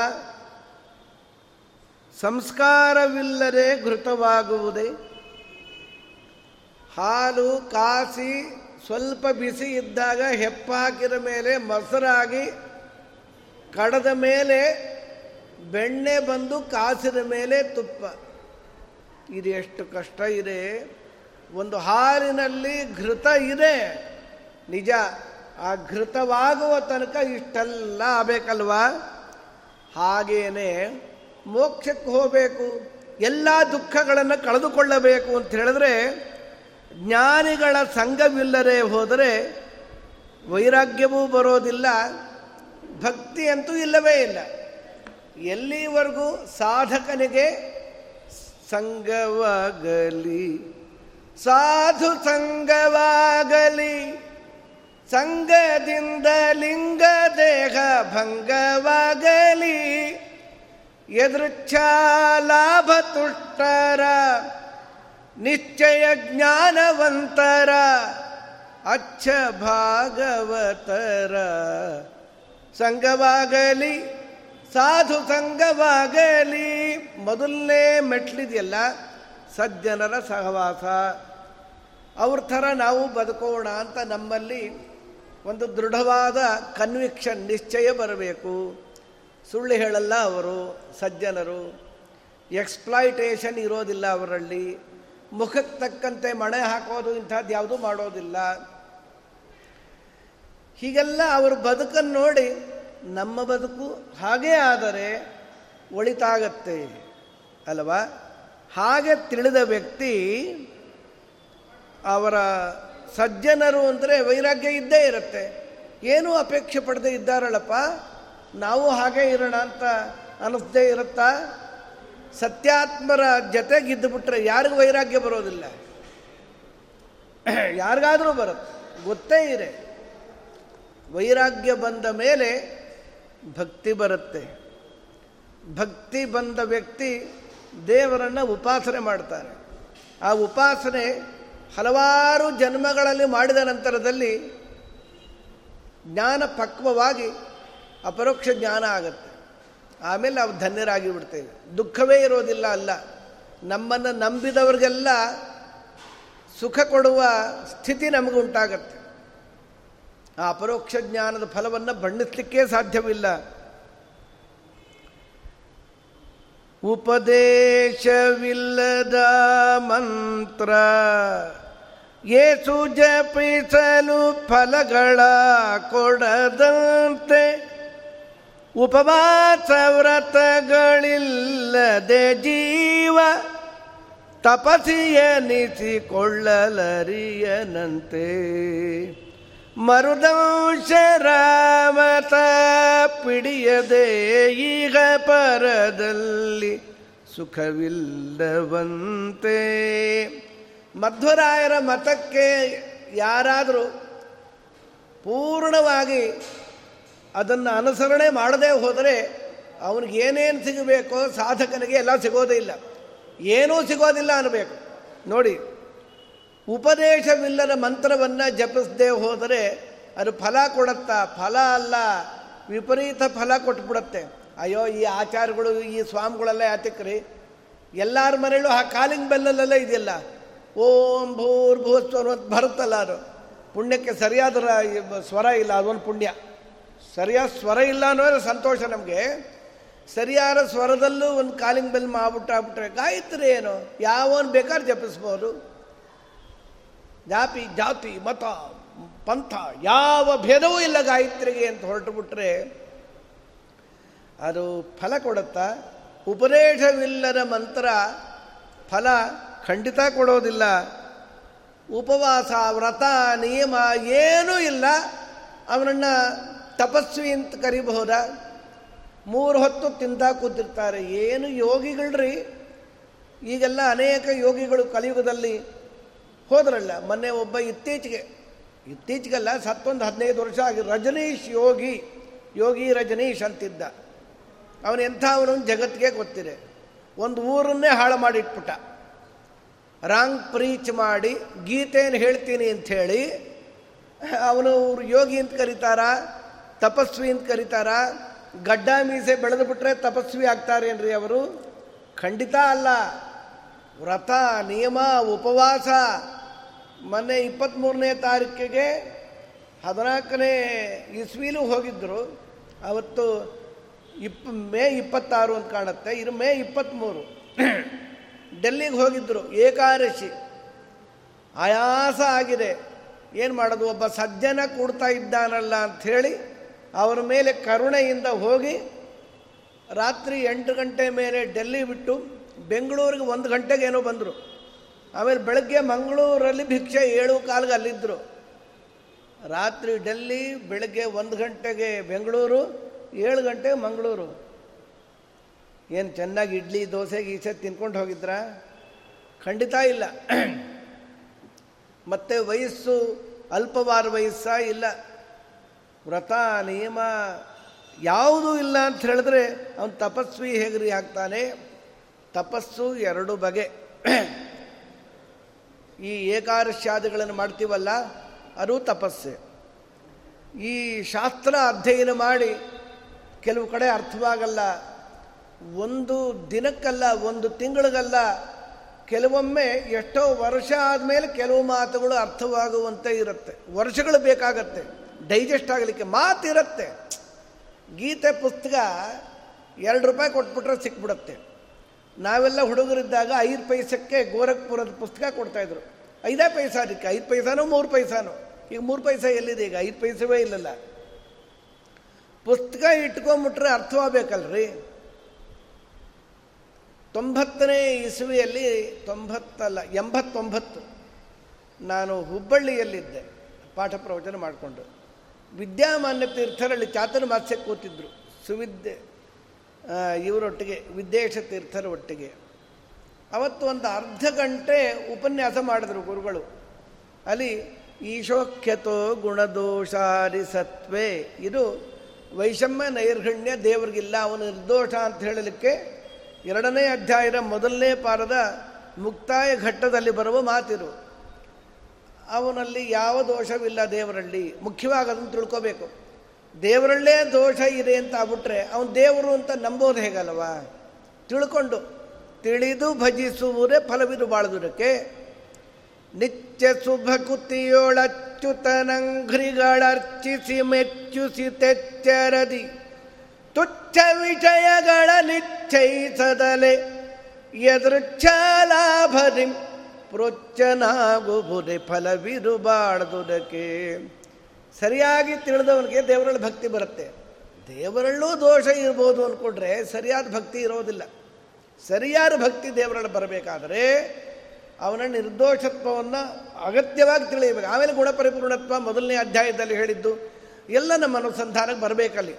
ಸಂಸ್ಕಾರವಿಲ್ಲದೆ ಘೃತವಾಗುವುದೇ ಹಾಲು ಕಾಸಿ ಸ್ವಲ್ಪ ಬಿಸಿ ಇದ್ದಾಗ ಹೆಪ್ಪಾಕಿದ ಮೇಲೆ ಮೊಸರಾಗಿ ಕಡದ ಮೇಲೆ ಬೆಣ್ಣೆ ಬಂದು ಕಾಸಿದ ಮೇಲೆ ತುಪ್ಪ. ಇದು ಎಷ್ಟು ಕಷ್ಟ ಇದೆ. ಒಂದು ಹಾಲಿನಲ್ಲಿ ಘೃತ ಇದೆ. ನಿಜ, ಆ ಘೃತವಾಗುವ ತನಕ ಇಷ್ಟೆಲ್ಲ ಆಗಬೇಕಲ್ವಾ? ಹಾಗೇನೆ ಮೋಕ್ಷಕ್ಕೆ ಹೋಗಬೇಕು, ಎಲ್ಲ ದುಃಖಗಳನ್ನು ಕಳೆದುಕೊಳ್ಳಬೇಕು ಅಂತ ಹೇಳಿದ್ರೆ ಜ್ಞಾನಿಗಳ ಸಂಘವಿಲ್ಲದೆ ಹೋದರೆ ವೈರಾಗ್ಯವೂ ಬರೋದಿಲ್ಲ, ಭಕ್ತಿ ಅಂತೂ ಇಲ್ಲವೇ ಇಲ್ಲ. ಎಲ್ಲಿವರೆಗೂ ಸಾಧಕನಿಗೆ ಸಂಘವಾಗಲಿ, ಸಾಧು ಸಂಘವಾಗಲಿ, ಸಂಘದಿಂದ ಲಿಂಗ ದೇಹ ಭಂಗವಾಗಲಿ ಎದೃಚ್ಛ ಲಾಭ ತುಷ್ಟರ ನಿಶ್ಚಯ ಜ್ಞಾನವಂತರ, ಅಚ್ಚ ಭಾಗವತರ. ಸಂಘವಾಗಲಿ, ಸಾಧು ಸಂಘವಾಗಲಿ, ಮೊದಲನೇ ಮೆಟ್ಲಿದೆಯಲ್ಲ, ಸಜ್ಜನರ ಸಹವಾಸ. ಅವ್ರ ಥರ ನಾವು ಬದುಕೋಣ ಅಂತ ನಮ್ಮಲ್ಲಿ ಒಂದು ದೃಢವಾದ ಕನ್ವಿಕ್ಷನ್ ನಿಶ್ಚಯ ಬರಬೇಕು. ಸುಳ್ಳು ಹೇಳಲ್ಲ ಅವರು, ಸಜ್ಜನರು. ಎಕ್ಸ್ಪ್ಲಾಯಿಟೇಷನ್ ಇರೋದಿಲ್ಲ ಅವರಲ್ಲಿ. ಮುಖಕ್ಕೆ ತಕ್ಕಂತೆ ಮಣೆ ಹಾಕೋದು ಇಂಥದ್ದು ಯಾವುದೂ ಮಾಡೋದಿಲ್ಲ. ಹೀಗೆಲ್ಲ ಅವರು ಬದುಕನ್ನು ನೋಡಿ ನಮ್ಮ ಬದುಕು ಹಾಗೇ ಆದರೆ ಒಳಿತಾಗತ್ತೆ ಅಲ್ವಾ? ಹಾಗೆ ತಿಳಿದ ವ್ಯಕ್ತಿ ಅವರ ಸಜ್ಜನರು ಅಂದರೆ ವೈರಾಗ್ಯ ಇದ್ದೇ ಇರುತ್ತೆ. ಏನೂ ಅಪೇಕ್ಷೆ ಪಡದೆ ಇದ್ದಾರಲ್ಲಪ್ಪ? ನಾವು ಹಾಗೆ ಇರೋಣ ಅಂತ ಅನ್ನಿಸ್ದೇ ಇರುತ್ತಾ? ಸತ್ಯಾತ್ಮರ ಜೊತೆಗಿದ್ದು ಬಿಟ್ರೆ ಯಾರಿಗೂ ವೈರಾಗ್ಯ ಬರೋದಿಲ್ಲ. ಯಾರಿಗಾದರೂ ಬರುತ್ತೆ. ಗೊತ್ತೇ ಇದೆ. ವೈರಾಗ್ಯ ಬಂದ ಮೇಲೆ ಭಕ್ತಿ ಬರುತ್ತೆ. ಭಕ್ತಿ ಬಂದ ವ್ಯಕ್ತಿ ದೇವರನ್ನು ಉಪಾಸನೆ ಮಾಡ್ತಾರೆ ಆ ಉಪಾಸನೆ ಹಲವಾರು ಜನ್ಮಗಳಲ್ಲಿ ಮಾಡಿದ ನಂತರದಲ್ಲಿ ಜ್ಞಾನ ಪಕ್ವವಾಗಿ ಅಪರೋಕ್ಷ ಜ್ಞಾನ ಆಗುತ್ತೆ. ಆಮೇಲೆ ನಾವು ಧನ್ಯರಾಗಿ ಬಿಡ್ತೇವೆ ದುಃಖವೇ ಇರೋದಿಲ್ಲ ಅಲ್ಲ. ನಮ್ಮನ್ನು ನಂಬಿದವ್ರಿಗೆಲ್ಲ ಸುಖ ಕೊಡುವ ಸ್ಥಿತಿ ನಮಗುಂಟಾಗತ್ತೆ ಆ ಅಪರೋಕ್ಷ ಜ್ಞಾನದ ಫಲವನ್ನು ಬಣ್ಣಿಸಲಿಕ್ಕೆ ಸಾಧ್ಯವಿಲ್ಲ. ಉಪದೇಶವಿಲ್ಲದ ಮಂತ್ರ, ಏಸು ಜಪಿಸಲು ಫಲಗಳ ಕೊಡದಂತೆ ಉಪವಾಸ ವ್ರತಗಳಿಲ್ಲದೆ ಜೀವ ತಪಸಿಯನಿಸಿಕೊಳ್ಳಲರಿಯನಂತೆ ಮರುದಂಶ ರಾಮತ ಪಿಡಿಯದೆ ಈಗ ಪರದಲ್ಲಿ ಸುಖವಿಲ್ಲವಂತೆ. ಮಧ್ವರಾಯರ ಮತಕ್ಕೆ ಯಾರಾದರೂ ಪೂರ್ಣವಾಗಿ ಅದನ್ನು ಅನುಸರಣೆ ಮಾಡದೇ ಹೋದರೆ ಅವನಿಗೆ ಏನೇನು ಸಿಗಬೇಕೋ ಸಾಧಕನಿಗೆ ಎಲ್ಲ ಸಿಗೋದೇ ಇಲ್ಲ. ಏನೂ ಸಿಗೋದಿಲ್ಲ ಅನ್ನಬೇಕು ನೋಡಿ, ಉಪದೇಶವಿಲ್ಲದ ಮಂತ್ರವನ್ನು ಜಪಿಸದೆ ಹೋದರೆ ಅದು ಫಲ ಕೊಡುತ್ತಾ? ಫಲ ಅಲ್ಲ, ವಿಪರೀತ ಫಲ ಕೊಟ್ಬಿಡುತ್ತೆ. ಅಯ್ಯೋ, ಈ ಆಚಾರಗಳು, ಈ ಸ್ವಾಮಿಗಳೆಲ್ಲ ಯಾತಕ್ರಿ? ಎಲ್ಲರ ಮನೆಯಲ್ಲೂ ಆ ಕಾಲಿಂಗ್ ಬೆಲ್ಲಲ್ಲೆಲ್ಲ ಇದೆಯಲ್ಲ? ಓಂ ಭೂರ್ ಭೂಸ್ವರ ಅಂತ ಬರುತ್ತಲ್ಲ ಅದು. ಪುಣ್ಯಕ್ಕೆ ಸರಿಯಾದ ಸ್ವರ ಇಲ್ಲ, ಅದೊಂದು ಪುಣ್ಯ. ಸರಿಯಾದ ಸ್ವರ ಇಲ್ಲ ಅನ್ನೋದ್ರೆ ಸಂತೋಷ ನಮಗೆ. ಸರಿಯಾದ ಸ್ವರದಲ್ಲೂ ಒಂದು ಕಾಲಿಂಗ್ ಬೆಲ್ ಮಾಡ್ಬಿಟ್ಟಾಗ್ಬಿಟ್ರೆ ಗಾಯತ್ರಿ ಏನು? ಯಾವನ್ ಬೇಕಾದ್ರೆ ಜಪಿಸ್ಬೋದು. ಜಾತಿ ಜಾತಿ, ಮತ, ಪಂಥ, ಯಾವ ಭೇದವೂ ಇಲ್ಲ ಗಾಯತ್ರಿಗೆ ಅಂತ ಹೊರಟು ಬಿಟ್ರೆ ಅದು ಫಲ ಕೊಡುತ್ತಾ? ಉಪದೇಶವಿಲ್ಲದ ಮಂತ್ರ ಫಲ ಖಂಡಿತ ಕೊಡೋದಿಲ್ಲ. ಉಪವಾಸ, ವ್ರತ, ನಿಯಮ ಏನೂ ಇಲ್ಲ. ಅವನನ್ನು ತಪಸ್ವಿ ಅಂತ ಕರಿಬಹುದ? ಮೂರು ಹೊತ್ತು ತಿಂದ ಕೂತಿರ್ತಾರೆ. ಏನು ಯೋಗಿಗಳ್ರಿ? ಈಗೆಲ್ಲ ಅನೇಕ ಯೋಗಿಗಳು ಕಲಿಯುಗದಲ್ಲಿ ಹೋದ್ರಲ್ಲ, ಮೊನ್ನೆ ಒಬ್ಬ ಇತ್ತೀಚೆಗೆ, ಇತ್ತೀಚೆಗೆಲ್ಲ, ಸತ್ತೊಂದು ಹದಿನೈದು ವರ್ಷ ಆಗಿ ರಜನೀಶ್ ಯೋಗಿ ಯೋಗಿ ರಜನೀಶ್ ಅಂತಿದ್ದ. ಅವನು ಎಂಥವನು ಜಗತ್ತಿಗೆ ಗೊತ್ತಿದೆ. ಒಂದು ಊರನ್ನೇ ಹಾಳು ಮಾಡಿಟ್ಬಿಟ್ಟ. ರಾಂಗ್ ಪ್ರೀಚ್ ಮಾಡಿ ಗೀತೆಯನ್ನು ಹೇಳ್ತೀನಿ ಅಂಥೇಳಿ, ಅವನು ಯೋಗಿ ಅಂತ ಕರೀತಾರ? ತಪಸ್ವಿ ಅಂತ ಕರೀತಾರ. ಗಡ್ಡ ಮೀಸೆ ಬೆಳೆದು ಬಿಟ್ರೆ ತಪಸ್ವಿ ಆಗ್ತಾರೇನ್ರಿ ಅವರು? ಖಂಡಿತ ಅಲ್ಲ. ವ್ರತ, ನಿಯಮ, ಉಪವಾಸ. ಮೊನ್ನೆ ಇಪ್ಪತ್ತ್ಮೂರನೇ ತಾರೀಕಿಗೆ ಹದಿನಾಲ್ಕನೇ ಇಸ್ವಿಲೂ ಹೋಗಿದ್ದರು ಅವತ್ತು ಇಪ್, ಮೇ ಇಪ್ಪತ್ತಾರು ಅಂತ ಕಾಣುತ್ತೆ. ಇದು ಮೇ ಇಪ್ಪತ್ತ್ಮೂರು ಡೆಲ್ಲಿಗೆ ಹೋಗಿದ್ದರು ಏಕಾದಶಿ. ಆಯಾಸ ಆಗಿದೆ. ಏನು ಮಾಡೋದು? ಒಬ್ಬ ಸಜ್ಜನ ಕೂಡ್ತಾ ಇದ್ದಾನಲ್ಲ ಅಂಥೇಳಿ ಅವರ ಮೇಲೆ ಕರುಣೆಯಿಂದ ಹೋಗಿ ರಾತ್ರಿ ಎಂಟು ಗಂಟೆ ಮೇಲೆ ಡೆಲ್ಲಿ ಬಿಟ್ಟು ಬೆಂಗಳೂರಿಗೆ ಒಂದು ಗಂಟೆಗೆ ಏನೋ ಬಂದರು. ಆಮೇಲೆ ಬೆಳಗ್ಗೆ ಮಂಗಳೂರಲ್ಲಿ ಭಿಕ್ಷೆ ಏಳು ಕಾಲಿಗೆ ಅಲ್ಲಿದ್ದರು ರಾತ್ರಿ ಡೆಲ್ಲಿ, ಬೆಳಗ್ಗೆ ಒಂದು ಗಂಟೆಗೆ ಬೆಂಗಳೂರು, ಏಳು ಗಂಟೆಗೆ ಮಂಗಳೂರು. ಏನು ಚೆನ್ನಾಗಿ ಇಡ್ಲಿ, ದೋಸೆ, ಗೀಸೆ ತಿನ್ಕೊಂಡು ಹೋಗಿದ್ರಾ? ಖಂಡಿತ ಇಲ್ಲ. ಮತ್ತೆ ವಯಸ್ಸು ಅಲ್ಪವಾರ ವಯಸ್ಸ ಇಲ್ಲ. ವ್ರತ, ನಿಯಮ ಯಾವುದೂ ಇಲ್ಲ ಅಂತ ಹೇಳಿದ್ರೆ ಅವನು ತಪಸ್ವಿ ಹೇಗ್ರಿ ಆಗ್ತಾನೆ? ತಪಸ್ಸು ಎರಡು ಬಗೆ. ಈ ಏಕಾದಶ್ಯಾದಿಗಳನ್ನು ಮಾಡ್ತೀವಲ್ಲ, ಅದು ತಪಸ್ಸೆ. ಈ ಶಾಸ್ತ್ರ ಅಧ್ಯಯನ ಮಾಡಿ ಕೆಲವು ಕಡೆ ಅರ್ಥವಾಗಲ್ಲ. ಒಂದು ದಿನಕ್ಕಲ್ಲ, ಒಂದು ತಿಂಗಳಿಗಲ್ಲ, ಕೆಲವೊಮ್ಮೆ ಎಷ್ಟೋ ವರ್ಷ ಆದಮೇಲೆ ಕೆಲವು ಮಾತುಗಳು ಅರ್ಥವಾಗುವಂತೆ ಇರುತ್ತೆ. ವರ್ಷಗಳು ಬೇಕಾಗತ್ತೆ. ಡೈಜೆಸ್ಟ್ ಆಗಲಿಕ್ಕೆ ಮಾತಿರುತ್ತೆ ಗೀತೆ ಪುಸ್ತಕ ಎರಡು ರೂಪಾಯಿ ಕೊಟ್ಬಿಟ್ರೆ ಸಿಕ್ಬಿಡುತ್ತೆ. ನಾವೆಲ್ಲ ಹುಡುಗರಿದ್ದಾಗ ಐದು ಪೈಸಕ್ಕೆ ಗೋರಖ್ಪುರದ ಪುಸ್ತಕ ಕೊಡ್ತಾಯಿದ್ರು ಐದೇ ಪೈಸಾ ಅದಕ್ಕೆ, ಐದು ಪೈಸಾನು, ಮೂರು ಪೈಸಾನು. ಈಗ ಮೂರು ಪೈಸೆ ಎಲ್ಲಿದೆ ಈಗ? ಐದು ಪೈಸವೇ ಇಲ್ಲಲ್ಲ. ಪುಸ್ತಕ ಇಟ್ಕೊಂಬಿಟ್ರೆ ಅರ್ಥವಾಗಬೇಕಲ್ರಿ? ತೊಂಬತ್ತನೇ ಇಸುವಿಯಲ್ಲಿ ತೊಂಬತ್ತಲ್ಲ, ಎಂಬತ್ತೊಂಬತ್ತು. ನಾನು ಹುಬ್ಬಳ್ಳಿಯಲ್ಲಿದ್ದೆ, ಪಾಠ ಪ್ರವಚನ ಮಾಡಿಕೊಂಡು. ವಿದ್ಯಾಮಾನ್ಯ ತೀರ್ಥರಲ್ಲಿ ಚಾತುರ್ಮಾಸ್ಯ ಕೂತಿದ್ದರು ಸುವಿದ್ಯೆ ಇವರೊಟ್ಟಿಗೆ ವಿದ್ಯೇಶ ತೀರ್ಥರ ಒಟ್ಟಿಗೆ. ಅವತ್ತು ಒಂದು ಅರ್ಧ ಗಂಟೆ ಉಪನ್ಯಾಸ ಮಾಡಿದ್ರು ಗುರುಗಳು. ಅಲ್ಲಿ ಈಶೋಖ್ಯತೋ ಗುಣದೋಷಾರಿ ಇದು ವೈಷಮ್ಯ ನೈರ್ಗಣ್ಯ ದೇವರಿಗಿಲ್ಲ, ಅವನು ನಿರ್ದೋಷ ಅಂತ ಹೇಳಲಿಕ್ಕೆ ಎರಡನೇ ಅಧ್ಯಾಯದ ಮೊದಲನೇ ಪಾರದ ಮುಕ್ತಾಯ ಘಟ್ಟದಲ್ಲಿ ಬರುವ ಮಾತಿರು. ಅವನಲ್ಲಿ ಯಾವ ದೋಷವಿಲ್ಲ ದೇವರಲ್ಲಿ. ಮುಖ್ಯವಾಗಿ ಅದನ್ನು ತಿಳ್ಕೋಬೇಕು. ದೇವರಲ್ಲೇ ದೋಷ ಇದೆ ಅಂತ ಆಗ್ಬಿಟ್ರೆ ಅವನು ದೇವರು ಅಂತ ನಂಬೋದು ಹೇಗಲ್ವ? ತಿಳ್ಕೊಂಡು ತಿಳಿದು ಭಜಿಸುವುದೇ ಫಲವಿದು ಬಾಳದುರಕ್ಕೆ ನಿತ್ಯ ಶುಭ ಕುತಿಯೋಳಚ್ಯುತನಂಘ್ರಿಗಳರ್ಚಿಸಿ ಮೆಚ್ಚುಸಿ ತೆಚ್ಚರದಿ. ತುಚ್ಛ ವಿಷಯಗಳ ನಿಶ್ಚಯಿಸದಲೆ. ಎದೃಚ್ಛಲಾಭದಿ ಪ್ರೋಚ್ಚನಾಗುವುದೇ ಫಲವಿರುಬಾರ್ದುದಕ್ಕೆ. ಸರಿಯಾಗಿ ತಿಳಿದವನಿಗೆ ದೇವರಲ್ಲಿ ಭಕ್ತಿ ಬರುತ್ತೆ. ದೇವರಲ್ಲೂ ದೋಷ ಇರ್ಬೋದು ಅಂದ್ಕೊಂಡ್ರೆ ಸರಿಯಾದ ಭಕ್ತಿ ಇರೋದಿಲ್ಲ. ಸರಿಯಾದ ಭಕ್ತಿ ದೇವರಲ್ಲಿ ಬರಬೇಕಾದರೆ ಅವನ ನಿರ್ದೋಷತ್ವವನ್ನು ಅಗತ್ಯವಾಗಿ ತಿಳಿಯಬೇಕು. ಆಮೇಲೆ ಗುಣಪರಿಪೂರ್ಣತ್ವ ಮೊದಲನೇ ಅಧ್ಯಾಯದಲ್ಲಿ ಹೇಳಿದ್ದು, ಎಲ್ಲ ನಮ್ಮ ಅನುಸಂಧಾನಕ್ಕೆ ಬರಬೇಕಲ್ಲಿ.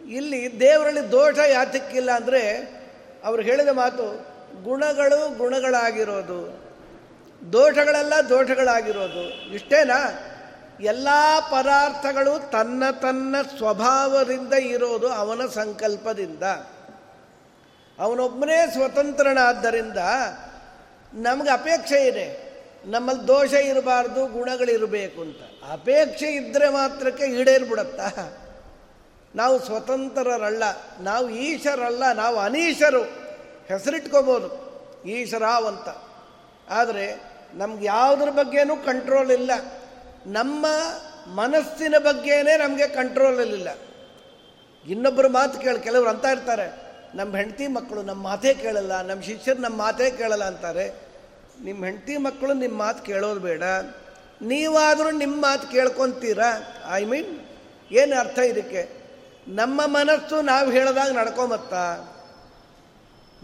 ಇಲ್ಲಿ ದೇವರಲ್ಲಿ ದೋಷ ಯಾತಕ್ಕಿಲ್ಲ ಅಂದರೆ ಅವರು ಹೇಳಿದ ಮಾತು, ಗುಣಗಳು ಗುಣಗಳಾಗಿರೋದು. ದೋಷಗಳೆಲ್ಲ ದೋಷಗಳಾಗಿರೋದು. ಇಷ್ಟೇನಾ? ಎಲ್ಲ ಪದಾರ್ಥಗಳು ತನ್ನ ತನ್ನ ಸ್ವಭಾವದಿಂದ ಇರೋದು ಅವನ ಸಂಕಲ್ಪದಿಂದ. ಅವನೊಬ್ಬನೇ ಸ್ವತಂತ್ರನಾದ್ದರಿಂದ ನಮಗೆ ಅಪೇಕ್ಷೆ ಇದೆ. ನಮ್ಮಲ್ಲಿ ದೋಷ ಇರಬಾರ್ದು, ಗುಣಗಳಿರಬೇಕು ಅಂತ. ಅಪೇಕ್ಷೆ ಇದ್ದರೆ ಮಾತ್ರಕ್ಕೆ ಈಡೇರ್ಬಿಡತ್ತಾ? ನಾವು ಸ್ವತಂತ್ರರಲ್ಲ, ನಾವು ಈಶರಲ್ಲ ನಾವು ಅನೀಶರು. ಹೆಸರಿಟ್ಕೋಬೋದು. ಈಶರಾವಂತ ಆದರೆ ನಮ್ಗೆ ಯಾವುದ್ರ ಬಗ್ಗೆನೂ ಕಂಟ್ರೋಲ್ ಇಲ್ಲ. ನಮ್ಮ ಮನಸ್ಸಿನ ಬಗ್ಗೆನೇ ನಮಗೆ ಕಂಟ್ರೋಲ್ ಇಲ್ಲ ಇನ್ನೊಬ್ಬರು ಮಾತು ಕೇಳಿ, ಕೆಲವರು ಅಂತ ಇರ್ತಾರೆ. ನಮ್ಮ ಹೆಂಡತಿ ಮಕ್ಕಳು ನಮ್ಮ ಮಾತೇ ಕೇಳಲ್ಲ ನಮ್ಮ ಶಿಷ್ಯರು ನಮ್ಮ ಮಾತೇ ಕೇಳಲ್ಲ ಅಂತಾರೆ. ನಿಮ್ಮ ಹೆಂಡತಿ ಮಕ್ಕಳು ನಿಮ್ಮ ಮಾತು ಕೇಳೋದು ಬೇಡ. ನೀವಾದರೂ ನಿಮ್ಮ ಮಾತು ಕೇಳ್ಕೊತೀರಾ? ಐ ಮೀನ್ ಏನು ಅರ್ಥ ಇದಕ್ಕೆ? ನಮ್ಮ ಮನಸ್ಸು ನಾವು ಹೇಳಿದಾಗ ನಡ್ಕೊಂಬತ್ತ?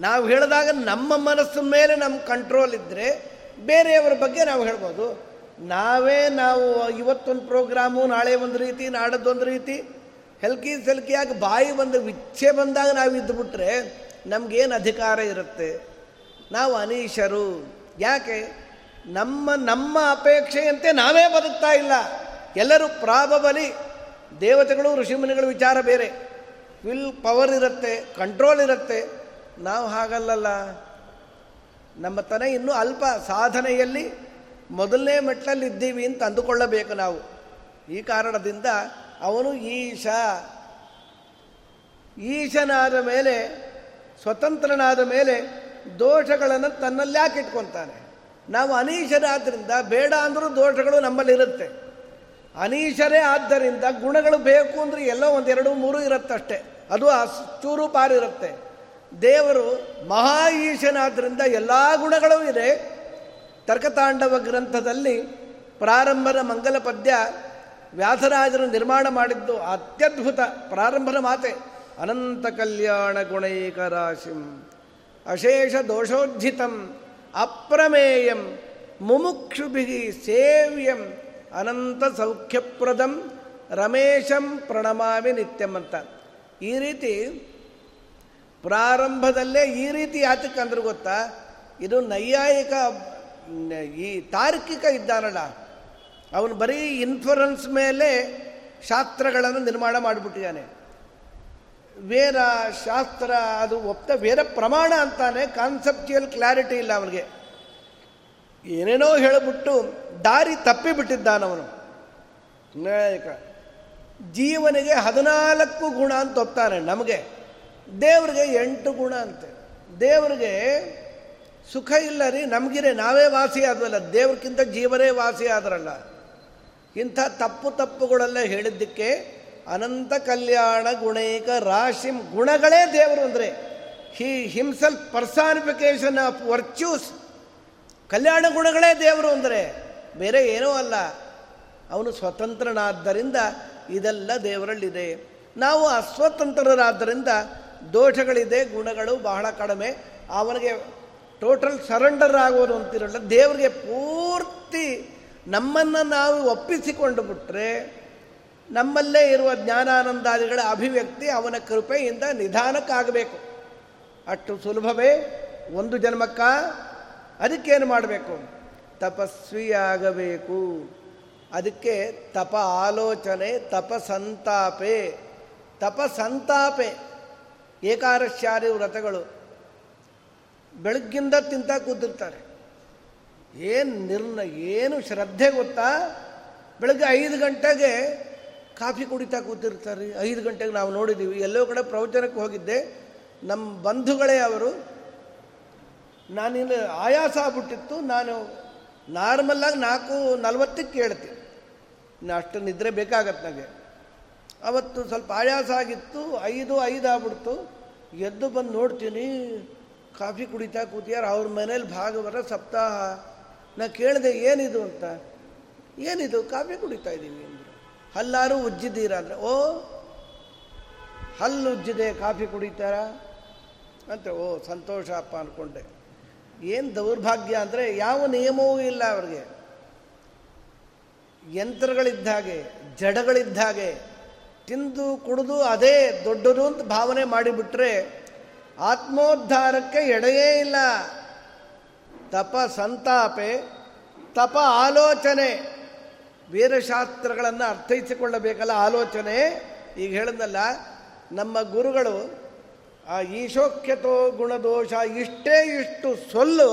ನಾವು ಹೇಳಿದಾಗ ನಮ್ಮ ಮನಸ್ಸು ಮೇಲೆ ನಮ್ಮ ಕಂಟ್ರೋಲ್ ಇದ್ದರೆ ಬೇರೆಯವರ ಬಗ್ಗೆ ನಾವು ಹೇಳ್ಬೋದು. ನಾವೇ ನಾವು ಇವತ್ತೊಂದು ಪ್ರೋಗ್ರಾಮು ನಾಳೆ ಒಂದು ರೀತಿ ನಾಡದ್ದೊಂದು ರೀತಿ, ಹೆಲ್ಕಿ ಸೆಲ್ಕಿಯಾಗಿ ಬಾಯಿ ಬಂದು ವಿಚ್ಛೆ ಬಂದಾಗ ನಾವು ಇದ್ದುಬಿಟ್ರೆ ನಮಗೇನು ಅಧಿಕಾರ ಇರುತ್ತೆ? ನಾವು ಅನೀಶರು. ಯಾಕೆ? ನಮ್ಮ ನಮ್ಮ ಅಪೇಕ್ಷೆಯಂತೆ ನಾವೇ ಬದುಕ್ತಾ ಇಲ್ಲ. ಎಲ್ಲರೂ ಪ್ರಾಬಬಲಿ. ದೇವತೆಗಳು, ಋಷಿಮುನಿಗಳು ವಿಚಾರ ಬೇರೆ. ವಿಲ್ ಪವರ್ ಇರುತ್ತೆ ಕಂಟ್ರೋಲ್ ಇರುತ್ತೆ. ನಾವು ಹಾಗಲ್ಲಲ್ಲ. ನಮ್ಮ ತನ ಇನ್ನೂ ಅಲ್ಪ ಸಾಧನೆಯಲ್ಲಿ ಮೊದಲನೇ ಮಟ್ಟಲ್ಲಿದ್ದೀವಿ ಅಂತ ಅಂದುಕೊಳ್ಳಬೇಕು ನಾವು. ಈ ಕಾರಣದಿಂದ ಅವನು ಈಶ. ಈಶನಾದ ಮೇಲೆ, ಸ್ವತಂತ್ರನಾದ ಮೇಲೆ ದೋಷಗಳನ್ನು ತನ್ನಲ್ಲಿ ಇಟ್ಕೊತಾನೆ? ನಾವು ಅನೀಶರಾದ್ದರಿಂದ ಬೇಡ ಅಂದರೂ ದೋಷಗಳು ನಮ್ಮಲ್ಲಿರುತ್ತೆ. ಅನೀಶರೇ ಆದ್ದರಿಂದ ಗುಣಗಳು ಬೇಕು ಅಂದರೆ ಎಲ್ಲೋ ಒಂದೆರಡು ಮೂರು ಇರುತ್ತಷ್ಟೇ. ಅದು ಚೂರು ಪಾರಿರುತ್ತೆ. ದೇವರು ಮಹಾ ಈಶನಾದ್ದರಿಂದ ಎಲ್ಲ ಗುಣಗಳೂ ಇದೆ. ತರ್ಕತಾಂಡವ ಗ್ರಂಥದಲ್ಲಿ ಪ್ರಾರಂಭದ ಮಂಗಲ ಪದ್ಯ ವ್ಯಾಸರಾಜರು ನಿರ್ಮಾಣ ಮಾಡಿದ್ದು ಅತ್ಯದ್ಭುತ ಪ್ರಾರಂಭದ ಮಾತೆ. ಅನಂತ ಕಲ್ಯಾಣ ಗುಣೈಕ ರಾಶಿಂ ಅಶೇಷ ದೋಷೋಜ್ಜಿತಂ ಅಪ್ರಮೇಯಂ ಮುಮುಕ್ಷುಭಿ ಸೇವ್ಯಂ ಅನಂತ ಸೌಖ್ಯಪ್ರದಂ ರಮೇಶಂ ಪ್ರಣಮಾಮಿ ನಿತ್ಯಂ ಅಂತ. ಈ ರೀತಿ ಪ್ರಾರಂಭದಲ್ಲೇ ಈ ರೀತಿ ಯಾತಕ್ಕೆ ಅಂದ್ರೆ ಗೊತ್ತಾ? ಇದು ನೈಯಾಯಿಕ ಈ ತಾರ್ಕಿಕ ಇದ್ದಾನಲ್ಲ. ಅವನು ಬರೀ ಇನ್ಫ್ಲುರೆನ್ಸ್ ಮೇಲೆ ಶಾಸ್ತ್ರಗಳನ್ನು ನಿರ್ಮಾಣ ಮಾಡಿಬಿಟ್ಟಿದ್ದಾನೆ. ವೇದ ಶಾಸ್ತ್ರ ಅದು ಒಪ್ತ, ವೇದ ಪ್ರಮಾಣ ಅಂತಾನೆ ಕಾನ್ಸೆಪ್ಚುಯಲ್ ಕ್ಲಾರಿಟಿ ಇಲ್ಲ ಅವನಿಗೆ. ಏನೇನೋ ಹೇಳಿಬಿಟ್ಟು ದಾರಿ ತಪ್ಪಿಬಿಟ್ಟಿದ್ದಾನವನು. ಜೀವನಿಗೆ ಹದಿನಾಲ್ಕು ಗುಣ ಅಂತ ಒಪ್ತಾನೆ ನಮಗೆ. ದೇವ್ರಿಗೆ ಎಂಟು ಗುಣ ಅಂತೆ. ದೇವ್ರಿಗೆ ಸುಖ ಇಲ್ಲ ರೀ, ನಮಗಿರೆ ನಾವೇ ವಾಸಿ ಆದ್ವಲ್ಲ, ದೇವ್ರಕ್ಕಿಂತ ಜೀವನೇ ವಾಸಿ ಆದ್ರಲ್ಲ. ಇಂಥ ತಪ್ಪು ತಪ್ಪುಗಳೆಲ್ಲ ಹೇಳಿದ್ದಕ್ಕೆ ಅನಂತ ಕಲ್ಯಾಣ ಗುಣೈಕ ರಾಶಿ ಗುಣಗಳೇ ದೇವರು ಅಂದರೆ, he himself personification of virtues ಕಲ್ಯಾಣ ಗುಣಗಳೇ ದೇವರು ಅಂದರೆ, ಬೇರೆ ಏನೂ ಅಲ್ಲ. ಅವನು ಸ್ವತಂತ್ರನಾದ್ದರಿಂದ ಇದೆಲ್ಲ ದೇವರಲ್ಲಿದೆ. ನಾವು ಅಸ್ವತಂತ್ರರಾದ್ದರಿಂದ ದೋಷಗಳಿದೆ, ಗುಣಗಳು ಬಹಳ ಕಡಿಮೆ. ಅವನಿಗೆ ಟೋಟಲ್ ಸರೆಂಡರ್ ಆಗೋದು ಅಂತಿರಲ್ಲ, ದೇವರಿಗೆ ಪೂರ್ತಿ ನಮ್ಮನ್ನು ನಾವು ಒಪ್ಪಿಸಿಕೊಂಡು ಬಿಟ್ಟರೆ ನಮ್ಮಲ್ಲೇ ಇರುವ ಜ್ಞಾನಾನಂದಾದಿಗಳ ಅಭಿವ್ಯಕ್ತಿ ಅವನ ಕೃಪೆಯಿಂದ ನಿಧಾನಕ್ಕಾಗಬೇಕು. ಅಷ್ಟು ಸುಲಭವೇ, ಒಂದು ಜನ್ಮಕ್ಕ? ಅದಕ್ಕೇನು ಮಾಡಬೇಕು? ತಪಸ್ವಿಯಾಗಬೇಕು. ಅದಕ್ಕೆ ತಪ ಆಲೋಚನೆ ತಪ ಸಂತಾಪೆ. ಏಕಾರಶ್ಯಾದಿ ವ್ರತಗಳು ಬೆಳಗ್ಗಿಂದ ತಿಂತ ಕೂತಿರ್ತಾರೆ. ಏನು ನಿರ್ಣ, ಏನು ಶ್ರದ್ಧೆ ಗೊತ್ತಾ? ಬೆಳಗ್ಗೆ ಐದು ಗಂಟೆಗೆ ಕಾಫಿ ಕುಡಿತಾ ಕೂತಿರ್ತಾರೆ. ಐದು ಗಂಟೆಗೆ ನಾವು ನೋಡಿದ್ದೀವಿ ಎಲ್ಲೋ ಕಡೆ ಪ್ರವಚನಕ್ಕೆ ಹೋಗಿದ್ದೆ. ನಮ್ಮ ಬಂಧುಗಳೇ ಅವರು, ನಾನಿನ್ನು ಆಯಾಸ ಆಗ್ಬಿಟ್ಟಿತ್ತು. ನಾನು ನಾರ್ಮಲ್ಲಾಗಿ ನಾಲ್ಕು ನಲ್ವತ್ತಕ್ಕೆ ಕೇಳ್ತೀನಿ ಇನ್ನು ಅಷ್ಟು ನಿದ್ರೆ ಬೇಕಾಗತ್ತೆ ನನಗೆ. ಅವತ್ತು ಸ್ವಲ್ಪ ಆಯಾಸ ಆಗಿತ್ತು. ಐದು ಐದು ಆಗ್ಬಿಡ್ತು. ಎದ್ದು ಬಂದು ನೋಡ್ತೀನಿ, ಕಾಫಿ ಕುಡಿತಾ ಕೂತಿಯಾರ, ಅವ್ರ ಮನೇಲಿ ಭಾಗವರ ಸಪ್ತಾಹ. ನಾ ಕೇಳಿದೆ, ಏನಿದು ಅಂತ. ಏನಿದು? ಕಾಫಿ ಕುಡಿತಾ ಇದ್ದೀನಿ ಅಂದರು. ಹಲ್ಲಾರು ಉಜ್ಜಿದ್ದೀರಾ ಅಂದರೆ, ಓ, ಹಲ್ಲು ಉಜ್ಜಿದೆ, ಕಾಫಿ ಕುಡಿತಾರ? ಅಂತ, ಓ, ಸಂತೋಷ ಅಪ್ಪ ಅಂದ್ಕೊಂಡೆ ಏನು ದೌರ್ಭಾಗ್ಯ ಅಂದರೆ, ಯಾವ ನಿಯಮವೂ ಇಲ್ಲ ಅವ್ರಿಗೆ. ಯಂತ್ರಗಳಿದ್ದ ಹಾಗೆ, ಜಡಗಳಿದ್ದ ಹಾಗೆ ತಿಂದು ಕುಡಿದು ಅದೇ ದೊಡ್ಡದು ಅಂತ ಭಾವನೆ ಮಾಡಿಬಿಟ್ರೆ ಆತ್ಮೋದ್ಧಾರಕ್ಕೆ ಎಡೆಯೇ ಇಲ್ಲ. ತಪ ಸಂತಾಪೆ ತಪ ಆಲೋಚನೆ. ವೀರಶಾಸ್ತ್ರಗಳನ್ನು ಅರ್ಥೈಸಿಕೊಳ್ಳಬೇಕಲ್ಲ ಆಲೋಚನೆ. ಈಗ ಹೇಳಿದ್ನಲ್ಲ ನಮ್ಮ ಗುರುಗಳು ಆ ಈಶೋಕ್ಯತೋ ಗುಣದೋಷ ಇಷ್ಟೇ ಇಷ್ಟು ಸೊಲ್ಲು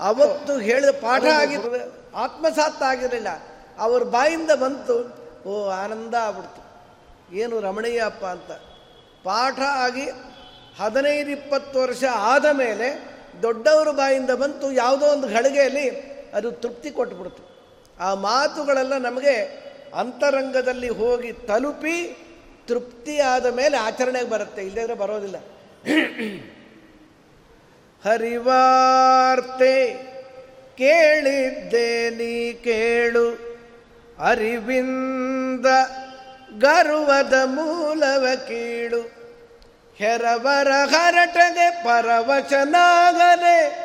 ಅವತ್ತು ಹೇಳಿದ ಪಾಠ ಆಗಿರ್ತದೆ ಆತ್ಮಸಾತ್ ಆಗಿರಲಿಲ್ಲ. ಅವ್ರ ಬಾಯಿಂದ ಬಂತು. ಓ ಆನಂದ ಆಗ್ಬಿಡ್ತು. ಏನು ರಮಣೀಯಪ್ಪ ಅಂತ. ಪಾಠ ಆಗಿ ಹದಿನೈದು, ಇಪ್ಪತ್ತು ವರ್ಷ ಆದ ಮೇಲೆ ದೊಡ್ಡವರ ಬಾಯಿಂದ ಬಂತು ಯಾವುದೋ ಒಂದು ಘಳಿಗೆಯಲ್ಲಿ ಅದು ತೃಪ್ತಿ ಕೊಟ್ಬಿಡ್ತು. ಆ ಮಾತುಗಳೆಲ್ಲ ನಮಗೆ ಅಂತರಂಗದಲ್ಲಿ ಹೋಗಿ ತಲುಪಿ ತೃಪ್ತಿ ಆದ ಮೇಲೆ ಆಚರಣೆಗೆ ಬರುತ್ತೆ. ಇಲ್ಲದ್ರೆ ಬರೋದಿಲ್ಲ. ಹರಿವಾರ್ತೆ ಕೇಳಿದ್ದೆ ನೀ ಕೇಳು. ಅರಿವಿಂದ ಗರ್ವದ ಮೂಲವ ಕೀಳು. ಹೆರವರ ಹರಟಗೆ ಪರವಚನಾಗದೆ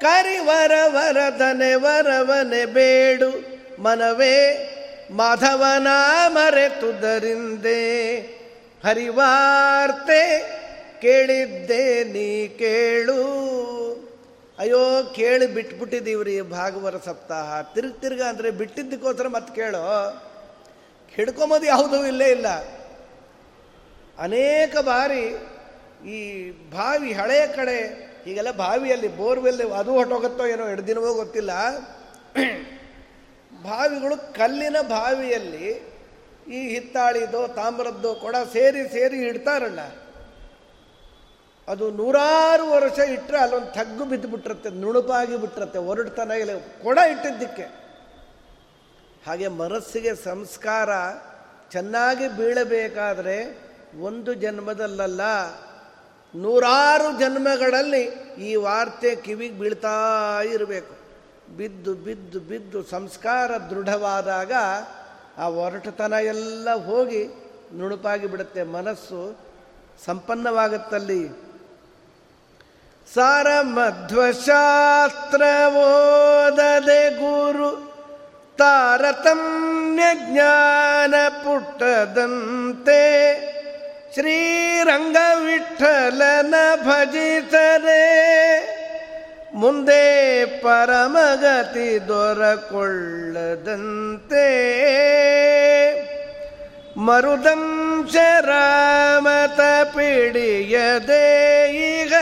ಕರಿವರ ವರದನೆ ವರವನೆ ಬೇಡು. ಮನವೇ, ಮಾಧವನ ಮರೆತುದರಿಂದೆ ಹರಿವಾರ್ತೆ ಕೇಳಿದ್ದೆ ನೀ ಕೇಳು. ಅಯ್ಯೋ, ಕೇಳಿ ಬಿಟ್ಬಿಟ್ಟಿದ್ದೀವ್ರಿ ಭಾಗವರ ಸಪ್ತಾಹ. ತಿರುಗಿ ತಿರ್ಗ ಅಂದರೆ ಬಿಟ್ಟಿದ್ದಕ್ಕೋಸ್ಕರ ಮತ್ತೆ ಕೇಳೋ. ಹಿಡ್ಕೊಂಬೋದು ಯಾವುದೂ ಇಲ್ಲೇ ಇಲ್ಲ. ಅನೇಕ ಬಾರಿ ಈ ಬಾವಿ ಹಳೆಯ ಕಡೆ, ಈಗೆಲ್ಲ ಬಾವಿಯಲ್ಲಿ ಬೋರ್ವೆಲ್ ಅದು ಹೊಟ್ಟೋಗುತ್ತೋ ಏನೋ ಎರಡು ದಿನವೋ ಗೊತ್ತಿಲ್ಲ. ಬಾವಿಗಳು ಕಲ್ಲಿನ ಬಾವಿಯಲ್ಲಿ ಈ ಹಿತ್ತಾಳಿದೋ ತಾಮ್ರದ್ದು ಕೊಡ ಸೇರಿ ಸೇರಿ ಇಡ್ತಾರಲ್ಲ. ಅದು ನೂರಾರು ವರ್ಷ ಇಟ್ಟರೆ ಅಲ್ಲೊಂದು ತಗ್ಗು ಬಿದ್ದು ಬಿಟ್ಟಿರುತ್ತೆ ನುಣುಪಾಗಿ ಬಿಟ್ಟಿರುತ್ತೆ ಹೊರಡ್ತಾನೆ ಇಲ್ಲ, ಕೊಡ ಇಟ್ಟಿದ್ದಕ್ಕೆ. ಹಾಗೆ ಮನಸ್ಸಿಗೆ ಸಂಸ್ಕಾರ ಚೆನ್ನಾಗಿ ಬೀಳಬೇಕಾದರೆ ಒಂದು ಜನ್ಮದಲ್ಲಲ್ಲ, ನೂರಾರು ಜನ್ಮಗಳಲ್ಲಿ ಈ ವಾರ್ತೆ ಕಿವಿಗೆ ಬೀಳ್ತಾ ಇರಬೇಕು. ಬಿದ್ದು ಬಿದ್ದು ಬಿದ್ದು ಸಂಸ್ಕಾರ ದೃಢವಾದಾಗ ಆ ಒರಟತನ ಎಲ್ಲ ಹೋಗಿ ನುಣುಪಾಗಿ ಬಿಡುತ್ತೆ. ಮನಸ್ಸು ಸಂಪನ್ನವಾಗುತ್ತಲ್ಲಿ. ಸಾರ ಮಧ್ವಶಾಸ್ತ್ರ ಓದದೆ ಗುರು ತಾರತಮ್ಯ ಜ್ಞಾನ ಪುಟ್ಟದಂತೆ ಶ್ರೀರಂಗ ವಿಠಲನ ಭಜಿಸರೆ ಮುಂದೆ ಪರಮಗತಿ ದೊರಕೊಳ್ಳದಂತೆ. ಮರುದಂಶ ರಾಮತ ಪಿಡಿಯದೆ ಈಗ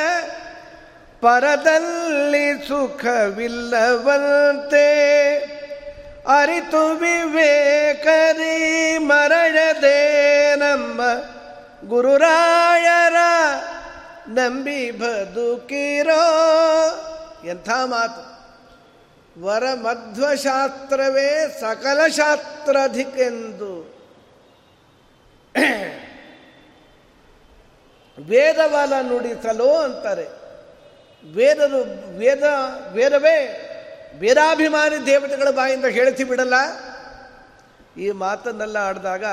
ಪರದಲ್ಲಿ ಸುಖವಿಲ್ಲವಂತೆ. ಅರಿತು ವಿವೇಕರಿ ಮರಳದೆ ಗುರುರಾಯರ ನಂಬಿ ಬದುಕಿರೋ ಎಂಥ ಮಾತು. ವರ ಮಧ್ವಶಾಸ್ತ್ರವೇ ಸಕಲ ಶಾಸ್ತ್ರಧಿಕೆಂದು. ವೇದವಲ ನುಡಿಸಲು ಅಂತಾರೆ. ವೇದದು ವೇದ, ವೇದವೇ ವೇದಾಭಿಮಾನಿ ದೇವತೆಗಳ ಬಾಯಿಂದ ಹೇಳಿಸಿ ಬಿಡಲ್ಲ. ಈ ಮಾತನ್ನೆಲ್ಲ ಆಡಿದಾಗ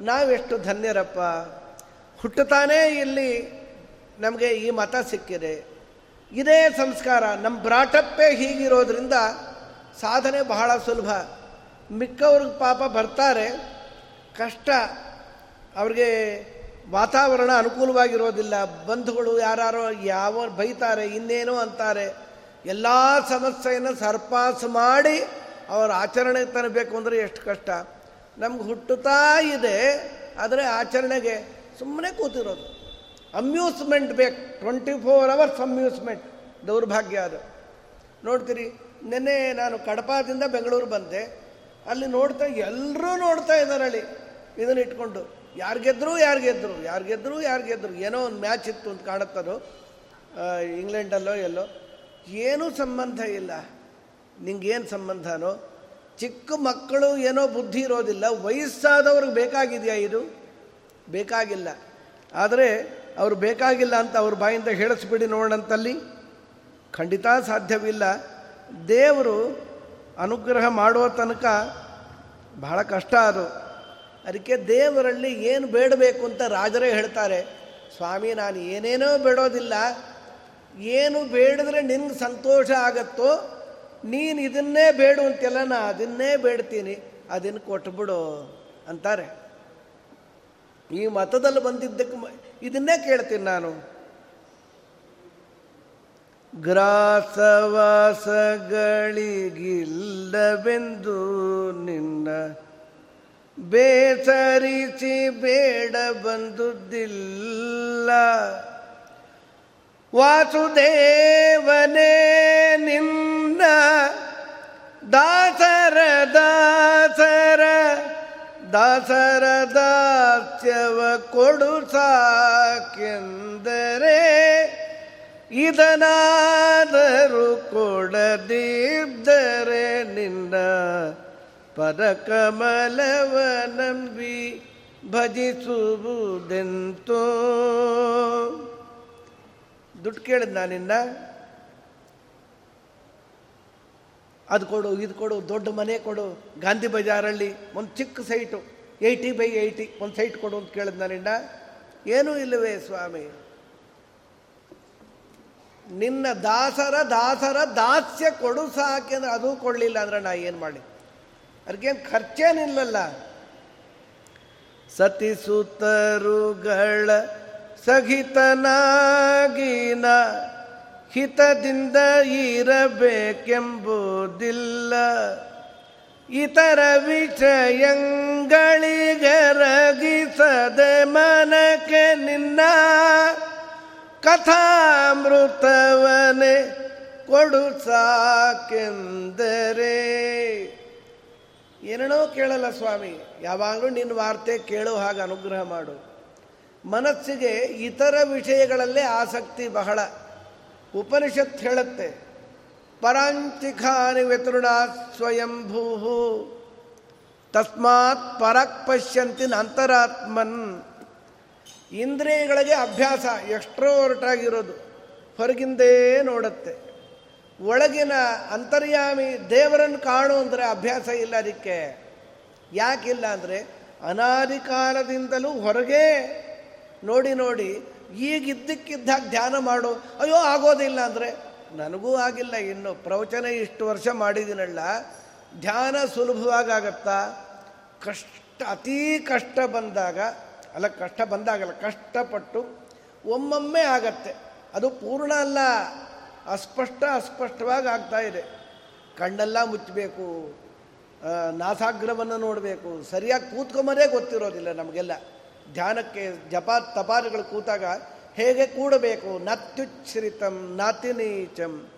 ನಾವೆಷ್ಟು ಧನ್ಯರಪ್ಪ. ಹುಟ್ಟುತ್ತಾನೇ ಇಲ್ಲಿ ನಮಗೆ ಈ ಮತ ಸಿಕ್ಕಿದೆ. ಇದೇ ಸಂಸ್ಕಾರ ನಮ್ಮ ಬ್ರಾಟಪ್ಪೇ ಹೀಗಿರೋದ್ರಿಂದ ಸಾಧನೆ ಬಹಳ ಸುಲಭ. ಮಿಕ್ಕವ್ರಿಗೆ ಪಾಪ ಬರ್ತಾರೆ. ಕಷ್ಟ ಅವ್ರಿಗೆ ವಾತಾವರಣ ಅನುಕೂಲವಾಗಿರೋದಿಲ್ಲ. ಬಂಧುಗಳು ಯಾರು ಯಾವ ಬೈತಾರೆ, ಇನ್ನೇನೋ ಅಂತಾರೆ. ಎಲ್ಲ ಸಮಸ್ಯೆಯನ್ನು ಸರ್ಪಾಸ್ ಮಾಡಿ ಅವರ ಆಚರಣೆಗೆ ತರಬೇಕು ಅಂದರೆ ಎಷ್ಟು ಕಷ್ಟ. ನಮ್ಗೆ ಹುಟ್ಟುತ್ತಾ ಇದೆ, ಆದರೆ ಆಚರಣೆಗೆ ಸುಮ್ಮನೆ ಕೂತಿರೋದು. ಅಮ್ಯೂಸ್ಮೆಂಟ್ ಬೇಕು ಟ್ವೆಂಟಿ ಫೋರ್ ಅವರ್ಸ್ ಅಮ್ಯೂಸ್ಮೆಂಟ್ ದೌರ್ಭಾಗ್ಯ ಅದು. ನೋಡ್ತೀರಿ, ನಿನ್ನೆ ನಾನು ಕಡಪಾದಿಂದ ಬೆಂಗಳೂರು ಬಂದೆ. ಅಲ್ಲಿ ನೋಡ್ತಾ ಎಲ್ಲರೂ ನೋಡ್ತಾ ಇದ್ದಾರೆ ಅಲ್ಲಿ. ಇದನ್ನು ಇಟ್ಕೊಂಡು, ಯಾರು ಗೆದ್ರು ಯಾರು ಗೆದ್ರು ಯಾರು ಗೆದ್ರು ಯಾರು ಗೆದ್ರು, ಏನೋ ಒಂದು ಮ್ಯಾಚ್ ಇತ್ತು ಅಂತ ಕಾಣುತ್ತದು ಇಂಗ್ಲೆಂಡಲ್ಲೋ ಎಲ್ಲೋ. ಏನೂ ಸಂಬಂಧ ಇಲ್ಲ. ನಿಂಗೇನು ಸಂಬಂಧನೋ? ಚಿಕ್ಕ ಮಕ್ಕಳು ಏನೋ ಬುದ್ಧಿ ಇರೋದಿಲ್ಲ. ವಯಸ್ಸಾದವ್ರಿಗೆ ಬೇಕಾಗಿದೆಯಾ ಇದು? ಬೇಕಾಗಿಲ್ಲ. ಆದರೆ ಅವರು ಬೇಕಾಗಿಲ್ಲ ಅಂತ ಅವ್ರ ಬಾಯಿಂದ ಹೇಳಿಸ್ಬಿಡಿ ನೋಡಂತಲ್ಲಿ ಖಂಡಿತ ಸಾಧ್ಯವಿಲ್ಲ. ದೇವರು ಅನುಗ್ರಹ ಮಾಡುವ ತನಕ ಬಹಳ ಕಷ್ಟ ಅದು. ಅದಕ್ಕೆ ದೇವರಲ್ಲಿ ಏನು ಬೇಡಬೇಕು ಅಂತ ರಾಜರೇ ಹೇಳ್ತಾರೆ. ಸ್ವಾಮಿ, ನಾನು ಏನೇನೋ ಬೇಡೋದಿಲ್ಲ. ಏನು ಬೇಡಿದ್ರೆ ನಿನ್ಗೆ ಸಂತೋಷ ಆಗತ್ತೋ, ನೀನು ಇದನ್ನೇ ಬೇಡು ಅಂತೆಲ್ಲ ನಾ ಅದನ್ನೇ ಬೇಡ್ತೀನಿ, ಅದನ್ನು ಕೊಟ್ಬಿಡು ಅಂತಾರೆ. ಈ ಮತದಲ್ಲಿ ಬಂದಿದ್ದಕ್ಕೆ ಇದನ್ನೇ ಕೇಳ್ತೀನಿ ನಾನು. ಗ್ರಾಸವಾಸಗಳಿಗಿಲ್ಲವೆಂದು ನಿನ್ನ ಬೇಸರಿಸಿ ಬೇಡ ಬಂದುದಿಲ್ಲ. ವಾಸುದೇವನೇ ನಿನ್ನ ದಾಸರ ದಾಸರ ದಾಸರ ದಾಸ್ಯವ ಕೊಡು ಸಾಕೆಂದರೆ ಇದನಾದರೂ ಕೊಡದಿದ್ದರೆ ನಿನ್ನ ಪದಕಮಲವ ನಂಬಿ ಭಜಿಸುವುದೆಂತೋ? ದುಡ್ಡು ಕೇಳಿದ್ ನಾನಿನ್ನ ಅದು ಕೊಡು, ಇದು ಕೊಡು, ದೊಡ್ಡ ಮನೆ ಕೊಡು, ಗಾಂಧಿ ಬಜಾರಲ್ಲಿ ಒಂದು ಚಿಕ್ಕ ಸೈಟು, ಏಯ್ಟಿ ಬೈ ಏಯ್ಟಿ, ಒಂದು ಸೈಟ್ ಕೊಡು ಅಂತ ಕೇಳಿದ್ ನಾನಿನ್ನ ಏನೂ ಇಲ್ಲವೇ ಸ್ವಾಮಿ. ನಿನ್ನ ದಾಸರ ದಾಸರ ದಾಸ್ಯ ಕೊಡು ಸಾಕೆ ಅಂದ್ರೆ ಅದು ಕೊಡಲಿಲ್ಲ ಅಂದ್ರೆ ನಾ ಏನು ಮಾಡಿ? ಅದಕ್ಕೇನು ಖರ್ಚೇನಿಲ್ಲಲ್ಲ. ಸತಿಸುತ್ತರುಗಳ ಸಹಿತನಾಗಿನ ಹಿತದಿಂದ ಇರಬೇಕೆಂಬುದಿಲ್ಲ. ಇತರ ವಿಷಯಗಳಿಗರಗಿಸದೆ ಮನಕ್ಕೆ ನಿನ್ನ ಕಥಾಮೃತವನೆ ಕೊಡು ಸಾಕೆಂದರೆ. ಏನೇನೋ ಕೇಳಲ್ಲ ಸ್ವಾಮಿ, ಯಾವಾಗಲೂ ನಿನ್ನ ವಾರ್ತೆ ಕೇಳೋ ಹಾಗೆ ಅನುಗ್ರಹ ಮಾಡು. ಮನಸ್ಸಿಗೆ ಇತರ ವಿಷಯಗಳಲ್ಲೇ ಆಸಕ್ತಿ ಬಹಳ. ಉಪನಿಷತ್ ಹೇಳುತ್ತೆ ಪರಾಂತಿಖಾನಿ ವ್ಯತೃಣ ಸ್ವಯಂಭೂ ತಸ್ಮಾತ್ ಪರಕ್ ಪಶ್ಯಂತಿನ ಅಂತರಾತ್ಮನ್ ಇಂದ್ರಿಯಗಳಿಗೆ ಅಭ್ಯಾಸ ಎಷ್ಟೋ ಹೊರಟಾಗಿರೋದು, ಹೊರಗಿಂದೇ ನೋಡುತ್ತೆ. ಒಳಗಿನ ಅಂತರ್ಯಾಮಿ ದೇವರನ್ನು ಕಾಣು ಅಂದರೆ ಅಭ್ಯಾಸ ಇಲ್ಲ ಅದಕ್ಕೆ. ಯಾಕಿಲ್ಲ ಅಂದರೆ ಅನಾದಿ ಕಾಲದಿಂದಲೂ ಹೊರಗೆ ನೋಡಿ ನೋಡಿ ಈಗ ಇದ್ದಕ್ಕಿದ್ದಾಗ ಧ್ಯಾನ ಮಾಡು, ಅಯ್ಯೋ ಆಗೋದಿಲ್ಲ ಅಂದರೆ, ನನಗೂ ಆಗಿಲ್ಲ, ಇನ್ನು ಪ್ರವಚನ ಇಷ್ಟು ವರ್ಷ ಮಾಡಿದ್ದೀನಲ್ಲ, ಧ್ಯಾನ ಸುಲಭವಾಗಿ ಆಗತ್ತಾ? ಕಷ್ಟ, ಅತೀ ಕಷ್ಟ ಬಂದಾಗ, ಅಲ್ಲ, ಕಷ್ಟ ಬಂದಾಗಲ್ಲ, ಕಷ್ಟಪಟ್ಟು ಒಮ್ಮೊಮ್ಮೆ ಆಗತ್ತೆ. ಅದು ಪೂರ್ಣ ಅಲ್ಲ, ಅಸ್ಪಷ್ಟ ಅಸ್ಪಷ್ಟವಾಗಿ ಆಗ್ತಾ ಇದೆ. ಕಣ್ಣೆಲ್ಲ ಮುಚ್ಚಬೇಕು ನಾಸಾಗ್ರವನ್ನು ನೋಡಬೇಕು, ಸರಿಯಾಗಿ ಕೂತ್ಕೊಂಬರೇ ಗೊತ್ತಿರೋದಿಲ್ಲ ನಮಗೆಲ್ಲ. ಧ್ಯಾನಕ್ಕೆ ಜಪ ತಪಾರಿಗಳು ಕೂತಾಗ ಹೇಗೆ ಕೂಡಬೇಕು? ನತ್ಯುಚ್ಛ್ರಿತಂ ನಾತಿನೀಚಂ.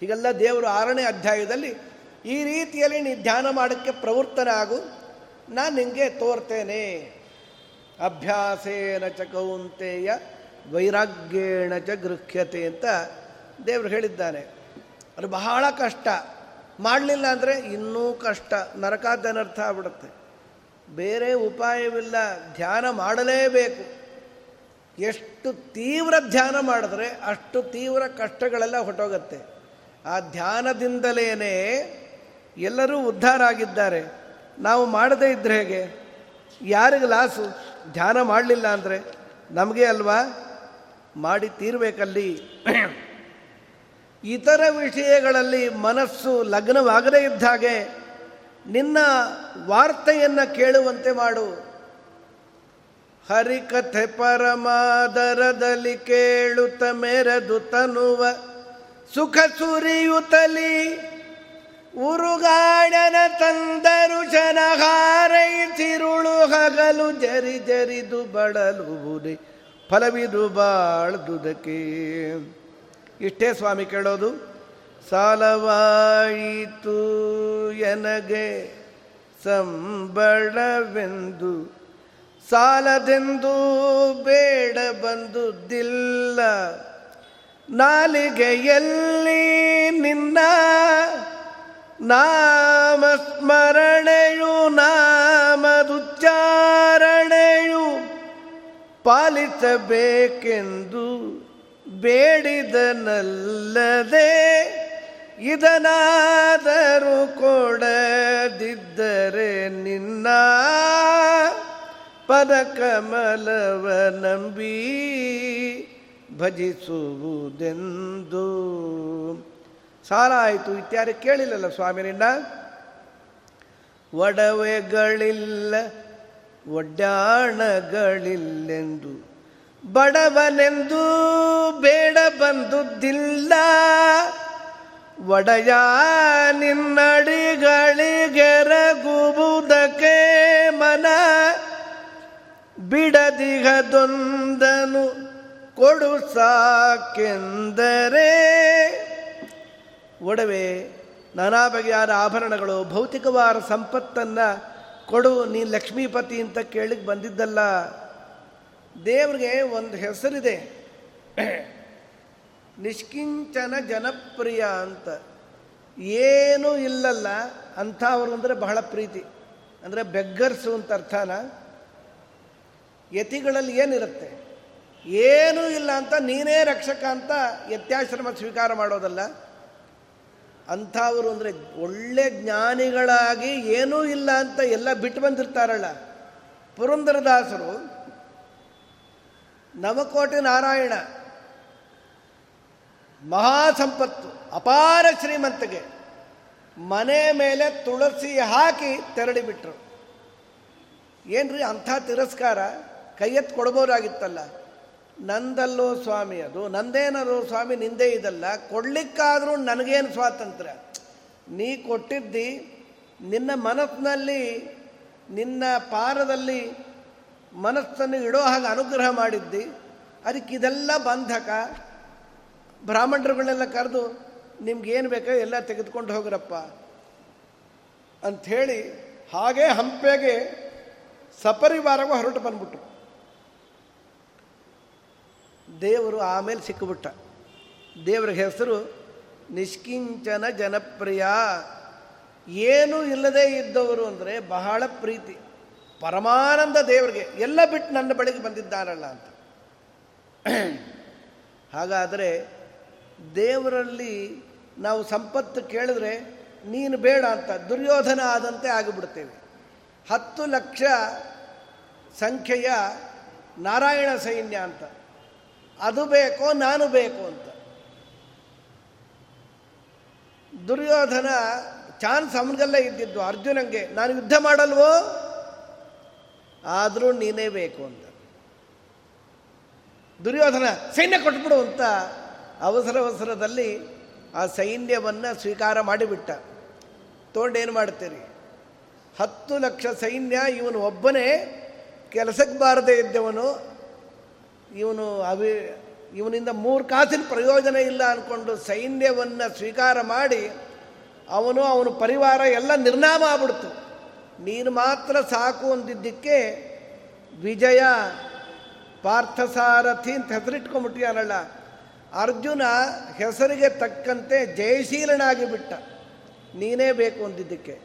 ಹೀಗೆಲ್ಲ ದೇವರು ಆರನೇ ಅಧ್ಯಾಯದಲ್ಲಿ ಈ ರೀತಿಯಲ್ಲಿ ನೀ ಧ್ಯಾನ ಮಾಡೋಕ್ಕೆ ಪ್ರವೃತ್ತನಾಗು, ನಾನು ನಿಮಗೆ ತೋರ್ತೇನೆ. ಅಭ್ಯಾಸೇನ ಚ ಕೌಂತೆಯ ವೈರಾಗ್ಯೇಣ ಚ ಗೃಹ್ಯತೆ ಅಂತ ದೇವರು ಹೇಳಿದ್ದಾನೆ. ಅದು ಬಹಳ ಕಷ್ಟ. ಮಾಡಲಿಲ್ಲ ಅಂದರೆ ಇನ್ನೂ ಕಷ್ಟ. ನರಕಾದನರ್ಥ ಆಗ್ಬಿಡುತ್ತೆ. ಬೇರೆ ಉಪಾಯವಿಲ್ಲ, ಧ್ಯಾನ ಮಾಡಲೇಬೇಕು. ಎಷ್ಟು ತೀವ್ರ ಧ್ಯಾನ ಮಾಡಿದ್ರೆ ಅಷ್ಟು ತೀವ್ರ ಕಷ್ಟಗಳೆಲ್ಲ ಹೊಟ್ಟೋಗುತ್ತೆ ಆ ಧ್ಯಾನದಿಂದಲೇ ಎಲ್ಲರೂ ಉದ್ಧಾರ ಆಗಿದ್ದಾರೆ ನಾವು ಮಾಡದೇ ಇದ್ರೆ ಹೇಗೆ? ಯಾರಿಗೆ ಲಾಸು? ಧ್ಯಾನ ಮಾಡಲಿಲ್ಲ ಅಂದರೆ ನಮಗೆ ಅಲ್ವಾ? ಮಾಡಿ ತೀರ್ಬೇಕಲ್ಲಿ. ಇತರ ವಿಷಯಗಳಲ್ಲಿ ಮನಸ್ಸು ಲಗ್ನವಾಗದೇ ಇದ್ದ ಹಾಗೆ ನಿನ್ನ ವಾರ್ತೆಯನ್ನು ಕೇಳುವಂತೆ ಮಾಡು. ಹರಿಕಥೆ ಪರಮಾದರದಲ್ಲಿ ಕೇಳುತ್ತ ಮೆರೆದು ತನುವ ಸುಖ ಸುರಿಯುತ್ತಲಿ. ಉರುಗಾಡನ ತಂದರು ಜನಹಾರೈಸಿರುಳು ಹಗಲು ಜರಿ ಜರಿದು ಬಳಲುವುದೇ. ಫಲವಿದು ಬಾಳ್ದುದಕ್ಕೆ. ಇಷ್ಟೇ ಸ್ವಾಮಿ ಕೇಳೋದು. ಸಾಲವಾಯಿತು ಎನಗೆ ಸಂಬಳವೆಂದು. ಸಾಲದೆಂದು ಬೇಡ ಬಂದುದಿಲ್ಲ. ನಾಲಿಗೆಯಲ್ಲಿ ನಿನ್ನ ನಾಮಸ್ಮರಣೆಯು ನಾಮದುಚ್ಚಾರಣೆಯು ಪಾಲಿಸಬೇಕೆಂದು ಬೇಡಿದನಲ್ಲದೆ ಇದನಾದರೂ ಕೊಡದಿದ್ದರೆ ನಿನ್ನ ಪದಕಮಲವ ನಂಬಿ ಭಜಿಸುವುದೆಂದು. ಸಾಲ ಆಯಿತು ಇತ್ಯಾದಿ ಕೇಳಿಲ್ಲಲ್ಲ ಸ್ವಾಮಿ ನಿನ್ನ ಒಡವೆಗಳಿಲ್ಲ, ಒಡ್ಡಾಣಗಳಿಲ್ಲೆಂದು. ಬಡವನೆಂದು ಬೇಡ ಬಂದುದಿಲ್ಲ ಒಡೆಯ ನಿನ್ನಡಿಗಳಿಗೆರಗುವುದಕ್ಕೆ ಮನ. ಬಿಡದಿಗದೊಂದನು ಕೊಡು ಸಾಕೆಂದರೆ. ಒಡವೆ, ನಾನಾ ಬಗೆಯಾದ ಆಭರಣಗಳು ಭೌತಿಕವಾದ ಸಂಪತ್ತನ್ನು ಕೊಡು ನೀ ಲಕ್ಷ್ಮೀಪತಿ ಅಂತ ಕೇಳಿಗೆ ಬಂದಿದ್ದಲ್ಲ. ದೇವ್ರಿಗೆ ಒಂದು ಹೆಸರಿದೆ. ನಿಷ್ಕಿಂಚನ ಜನಪ್ರಿಯ ಅಂತ. ಏನೂ ಇಲ್ಲಲ್ಲ, ಅಂಥವ್ರು ಅಂದರೆ ಬಹಳ ಪ್ರೀತಿ. ಅಂದರೆ ಬೆಗ್ಗರ್ಸು ಅಂತ ಅರ್ಥನ. ಯತಿಗಳಲ್ಲಿ ಏನಿರುತ್ತೆ? ಏನೂ ಇಲ್ಲ ಅಂತ ನೀನೇ ರಕ್ಷಕ ಅಂತ ಯತ್ಯಾಶ್ರಮ ಸ್ವೀಕಾರ ಮಾಡೋದಲ್ಲ. ಅಂಥವರು ಅಂದರೆ ಒಳ್ಳೆ ಜ್ಞಾನಿಗಳಾಗಿ ಏನೂ ಇಲ್ಲ ಅಂತ ಎಲ್ಲ ಬಿಟ್ಟು ಬಂದಿರ್ತಾರಲ್ಲ. ಪುರಂದರದಾಸರು, ನವಕೋಟಿ ನಾರಾಯಣ ಮಹಾಸಂಪತ್ತು, ಅಪಾರ ಶ್ರೀಮಂತಿಗೆ. ಮನೆ ಮೇಲೆ ತುಳಸಿ ಹಾಕಿ ತೆರಳಿಬಿಟ್ರು ಏನ್ರಿ ಅಂಥ ತಿರಸ್ಕಾರ? ಕೈಯೆತ್ತು ಕೊಡ್ಬೋದಾಗಿತ್ತಲ್ಲ. ನಂದಲ್ಲೋ ಸ್ವಾಮಿ ಅದು, ನಂದೇನಲ್ಲೋ ಸ್ವಾಮಿ ನಿಂದೇ ಇದಲ್ಲ. ಕೊಡ್ಲಿಕ್ಕಾದರೂ ನನಗೇನು ಸ್ವಾತಂತ್ರ್ಯ? ನೀ ಕೊಟ್ಟಿದ್ದಿ ನಿನ್ನ ಮನಸ್ಸಿನಲ್ಲಿ, ನಿನ್ನ ಪಾರದಲ್ಲಿ ಮನಸ್ಸನ್ನು ಇಡೋ ಹಾಗೆ ಅನುಗ್ರಹ ಮಾಡಿದ್ದಿ. ಅದಕ್ಕೆ ಇದೆಲ್ಲ ಬಂಧಕ? ಬ್ರಾಹ್ಮಣರುಗಳನ್ನೆಲ್ಲ ಕರೆದು ನಿಮ್ಗೇನು ಬೇಕೋ? ಎಲ್ಲ ತೆಗೆದುಕೊಂಡು ಹೋಗ್ರಪ್ಪ. ಅಂಥೇಳಿ ಹಾಗೇ ಹಂಪೆಗೆ ಸಪರಿವಾರವೂ ಹೊರಟು ಬಂದ್ಬಿಟ್ರು. ದೇವರು ಆಮೇಲೆ ಸಿಕ್ಕಿಬಿಟ್ಟ. ದೇವರ ಹೆಸರು ನಿಷ್ಕಿಂಚನ ಜನಪ್ರಿಯ. ಏನೂ ಇಲ್ಲದೇ ಇದ್ದವರು ಅಂದರೆ ಬಹಳ ಪ್ರೀತಿ. ಪರಮಾನಂದ ದೇವರಿಗೆ, ಎಲ್ಲ ಬಿಟ್ಟು ನನ್ನ ಬಳಿಗೆ ಬಂದಿದ್ದಾರಲ್ಲ ಅಂತ. ಹಾಗಾದರೆ ದೇವರಲ್ಲಿ ನಾವು ಸಂಪತ್ತು ಕೇಳಿದ್ರೆ ನೀನು ಬೇಡ ಅಂತ ದುರ್ಯೋಧನ ಆದಂತೆ ಆಗಿಬಿಡ್ತೇವೆ. ಹತ್ತು ಲಕ್ಷ ಸಂಖ್ಯೆಯ ನಾರಾಯಣ ಸೈನ್ಯ ಅಂತ. ಅದು ಬೇಕೋ, ನಾನು ಬೇಕು ಅಂತ. ದುರ್ಯೋಧನ ಚಾನ್ಸ್ ಅವನಿಗೆಲ್ಲ ಇದ್ದಿದ್ದು, ಅರ್ಜುನಂಗೆ, ನಾನು ಯುದ್ಧ ಮಾಡಲ್ವೋ? ಆದರೂ ನೀನೇ ಬೇಕು ಅಂತ. ದುರ್ಯೋಧನ, ಸೈನ್ಯ ಕೊಟ್ಬಿಡು ಅಂತ ಅವಸರ ಅವಸರದಲ್ಲಿ ಆ ಸೈನ್ಯವನ್ನು ಸ್ವೀಕಾರ ಮಾಡಿಬಿಟ್ಟ. ಏನು ಮಾಡ್ತೀರಿ? ಹತ್ತು ಲಕ್ಷ ಸೈನ್ಯ ಇವನು ಒಬ್ಬನೇ ಕೆಲಸಕ್ಕೆ ಬಾರದೇ ಇದ್ದವನು. ಇವನು ಅವಿ ಇವನಿಂದ ಮೂರು ಕಾಸಿನ ಪ್ರಯೋಜನ ಇಲ್ಲ ಅಂದ್ಕೊಂಡು ಸೈನ್ಯವನ್ನು ಸ್ವೀಕಾರ ಮಾಡಿ ಅವನು ಅವನ ಪರಿವಾರ ಎಲ್ಲ ನಿರ್ನಾಮ ಆಗ್ಬಿಡ್ತು. ನೀನು ಮಾತ್ರ ಸಾಕು ಅಂದಿದ್ದಕ್ಕೆ ವಿಜಯ ಪಾರ್ಥಸಾರಥಿ ಅಂತ ಹೆಸರಿಟ್ಕೊಂಡ್ಬಿಟ್ಟಿಯಾನಲ್ಲ ಅರ್ಜುನ ಹೆಸರಿಗೆ ತಕ್ಕಂತೆ ಜಯಶೀಲನಾಗಿ ಬಿಟ್ಟ ನೀನೇ ಬೇಕು ಅಂದಿದ್ದಕ್ಕೆ.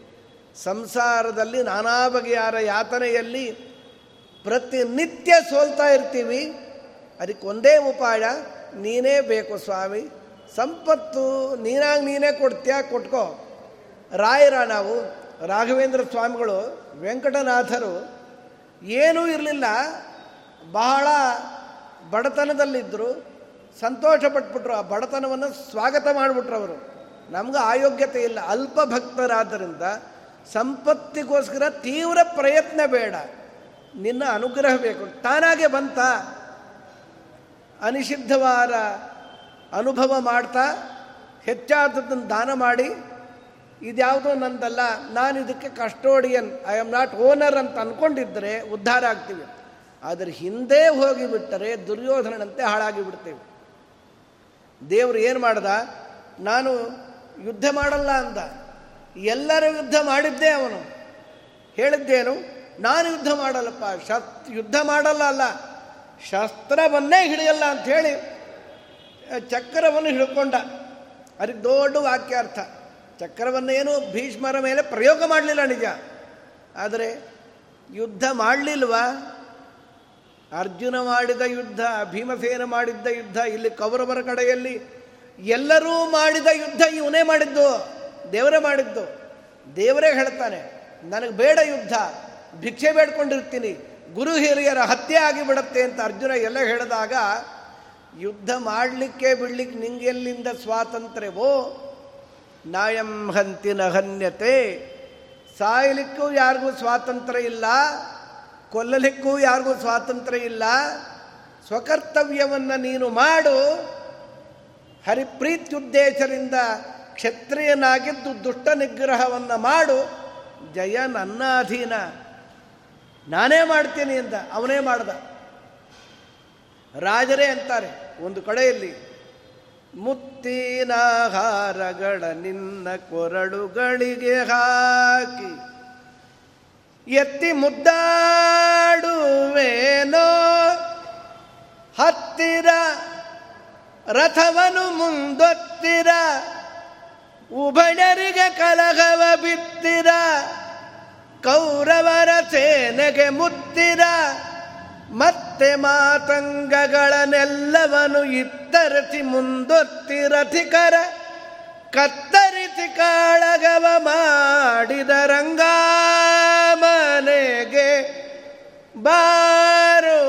ಸಂಸಾರದಲ್ಲಿ ನಾನಾ ಬಗೆಯಾರ ಯಾತನೆಯಲ್ಲಿ ಪ್ರತಿನಿತ್ಯ ಸೋಲ್ತಾ ಇರ್ತೀವಿ. ಅದಕ್ಕೆ ಒಂದೇ ಉಪಾಯ, ನೀನೇ ಬೇಕು ಸ್ವಾಮಿ. ಸಂಪತ್ತು ನೀನಾಗಿ ನೀನೇ ಕೊಡ್ತೀಯಾ ಕೊಟ್ಕೋ. ರಾಯರ ನಾವು ರಾಘವೇಂದ್ರ ಸ್ವಾಮಿಗಳು, ವೆಂಕಟನಾಥರು ಏನೂ ಇರಲಿಲ್ಲ. ಬಹಳ ಬಡತನದಲ್ಲಿದ್ದರು ಸಂತೋಷಪಟ್ಬಿಟ್ರು, ಆ ಬಡತನವನ್ನು ಸ್ವಾಗತ ಮಾಡಿಬಿಟ್ರು ಅವರು ನಮ್ಗೆ ಆಯೋಗ್ಯತೆ ಇಲ್ಲ. ಅಲ್ಪ ಭಕ್ತರಾದ್ದರಿಂದ ಸಂಪತ್ತಿಗೋಸ್ಕರ ತೀವ್ರ ಪ್ರಯತ್ನ ಬೇಡ. ನಿನ್ನ ಅನುಗ್ರಹ ಬೇಕು. ತಾನಾಗೆ ಬಂತ. ಅನಿಷಿದ್ಧವಾದ ಅನುಭವ ಮಾಡ್ತಾ ಹೆಚ್ಚಾದದ್ದನ್ನು ದಾನ ಮಾಡಿ. ಇದ್ಯಾವುದೋ ನಂದಲ್ಲ, ನಾನು ಇದಕ್ಕೆ custodian, I am not owner ಅಂತ ಅಂದ್ಕೊಂಡಿದ್ದರೆ ಉದ್ಧಾರ ಆಗ್ತೀವಿ. ಆದರೆ ಹಿಂದೆ ಹೋಗಿಬಿಟ್ಟರೆ ದುರ್ಯೋಧನಂತೆ ಹಾಳಾಗಿ ಬಿಡ್ತೇವೆ ದೇವರು ಏನು ಮಾಡ್ದ? ನಾನು ಯುದ್ಧ ಮಾಡಲ್ಲ ಅಂದ. ಎಲ್ಲರ ಯುದ್ಧ ಮಾಡಿದ್ದೇ ಅವನು. ಹೇಳಿದ್ದೇನು? ನಾನು ಯುದ್ಧ ಮಾಡಲ್ಲಪ್ಪ. ಶಸ್, ಯುದ್ಧ ಮಾಡಲ್ಲ ಅಲ್ಲ. ಶಸ್ತ್ರವನ್ನೇ ಹಿಡಿಯಲ್ಲ ಅಂಥೇಳಿ ಚಕ್ರವನ್ನು ಹಿಡ್ಕೊಂಡ. ಅದಕ್ಕೆ ದೊಡ್ಡ ವಾಕ್ಯಾರ್ಥ. ಚಕ್ರವನ್ನೇನು ಭೀಷ್ಮರ ಮೇಲೆ ಪ್ರಯೋಗ ಮಾಡಲಿಲ್ಲ ನಿಜ. ಆದರೆ ಯುದ್ಧ ಮಾಡಲಿಲ್ವಾ? ಅರ್ಜುನ ಮಾಡಿದ ಯುದ್ಧ ಭೀಮಸೇನ ಮಾಡಿದ್ದ ಯುದ್ಧ, ಇಲ್ಲಿ ಕೌರವರ ಕಡೆಯಲ್ಲಿ ಎಲ್ಲರೂ ಮಾಡಿದ ಯುದ್ಧ ಇವನೇ ಮಾಡಿದ್ದು, ದೇವರೇ ಮಾಡಿದ್ದು. ದೇವರೇ ಹೇಳ್ತಾನೆ, ನನಗೆ ಬೇಡ ಯುದ್ಧ, ಭಿಕ್ಷೆ ಬೇಡ್ಕೊಂಡಿರ್ತೀನಿ, ಗುರು ಹಿರಿಯರ ಹತ್ಯೆ ಆಗಿಬಿಡತ್ತೆ ಅಂತ ಅರ್ಜುನ ಎಲ್ಲ ಹೇಳಿದಾಗ, ಯುದ್ಧ ಮಾಡಲಿಕ್ಕೆ ಬಿಡ್ಲಿಕ್ಕೆ ನಿಂಗೆಲ್ಲಿಂದ ಸ್ವಾತಂತ್ರ್ಯವೋ? ನಾಯಂ ಹಂತಿನ ಹನ್ಯತೆ ಸಾಯಲಿಕ್ಕೂ ಯಾರಿಗೂ ಸ್ವಾತಂತ್ರ್ಯ ಇಲ್ಲ ಕೊಲ್ಲಲಿಕ್ಕೂ ಯಾರಿಗೂ ಸ್ವಾತಂತ್ರ್ಯ ಇಲ್ಲ. ಸ್ವಕರ್ತವ್ಯವನ್ನು ನೀನು ಮಾಡು. ಹರಿಪ್ರೀತ್ಯುದ್ದೇಶದಿಂದ ಕ್ಷತ್ರಿಯನಾಗಿದ್ದು ದುಷ್ಟ ನಿಗ್ರಹವನ್ನು ಮಾಡು. ಜಯ ನನ್ನ ಅಧೀನ. ನಾನೇ ಮಾಡ್ತೀನಿ ಅಂತ ಅವನೇ ಮಾಡ್ದ. ರಾಜರೇ ಅಂತಾರೆ ಒಂದು ಕಡೆಯಲ್ಲಿ ಮುತ್ತಿನಾಹಾರಗಳ ನಿನ್ನ ಕೊರಳುಗಳಿಗೆ ಹಾಕಿ ಎತ್ತಿ ಮುದ್ದಾಡುವೇನೋ? ಹತ್ತಿರ ರಥವನು ಮುಂದೊತ್ತಿರ, ಉಭಯರಿಗೆ ಕಲಹವ ಬಿತ್ತಿರ, ಕೌರವರ ಸೇನೆಗೆ ಮುತ್ತಿರ, ಮತ್ತೆ ಮಾತಂಗಗಳನ್ನೆಲ್ಲವನು ಇತ್ತರಿಸಿ ಮುಂದೊತ್ತಿರಥಿಕರ ಕತ್ತರಿಸಿ ಕಾಳಗವ ಮಾಡಿದ ರಂಗಾಮನೆಗೆ ಬಾರು.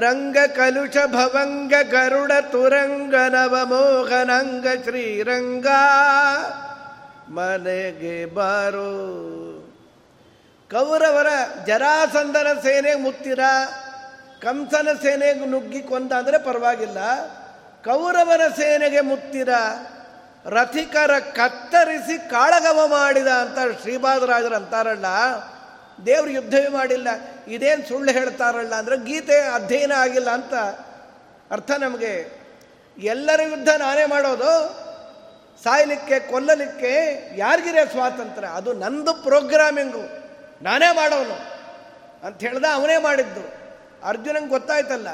ರಂಗ ಕಲುಷ ಭವಂಗ ಗರುಡ ತುರಂಗ ನವ ಮೋಹನಂಗ ಶ್ರೀರಂಗ. ಮನೆಗೆ ಬಾರು. ಕೌರವರ ಜರಾಸಂದನ ಸೇನೆಗೆ ಮುತ್ತಿರ, ಕಂಸನ ಸೇನೆಗೆ ನುಗ್ಗಿ ಕೊಂದ ಅಂದರೆ ಪರವಾಗಿಲ್ಲ. ಕೌರವರ ಸೇನೆಗೆ ಮುತ್ತಿರ, ರಥಿಕರ ಕತ್ತರಿಸಿ ಕಾಳಗವ ಮಾಡಿದ ಅಂತ ಶ್ರೀಪಾದರಾಜರು ಅಂತಾರಲ್ಲ ದೇವ್ರು ಯುದ್ಧವೇ ಮಾಡಿಲ್ಲ, ಇದೇನು ಸುಳ್ಳು ಹೇಳ್ತಾರಲ್ಲ ಅಂದರೆ ಗೀತೆ ಅಧ್ಯಯನ ಆಗಿಲ್ಲ ಅಂತ ಅರ್ಥ ನಮಗೆ. ಎಲ್ಲರ ಯುದ್ಧ ನಾನೇ ಮಾಡೋದು, ಸಾಯಲಿಕ್ಕೆ, ಕೊಲ್ಲಲಿಕ್ಕೆ ಯಾರಿಗಿರೇ ಸ್ವಾತಂತ್ರ್ಯ, ಅದು ನಂದು ಪ್ರೋಗ್ರಾಮಿಂಗು, ನಾನೇ ಮಾಡೋನು ಅಂತ ಹೇಳ್ದ ಅವನೇ ಮಾಡಿದ್ದು. ಅರ್ಜುನಂಗೆ ಗೊತ್ತಾಯ್ತಲ್ಲ,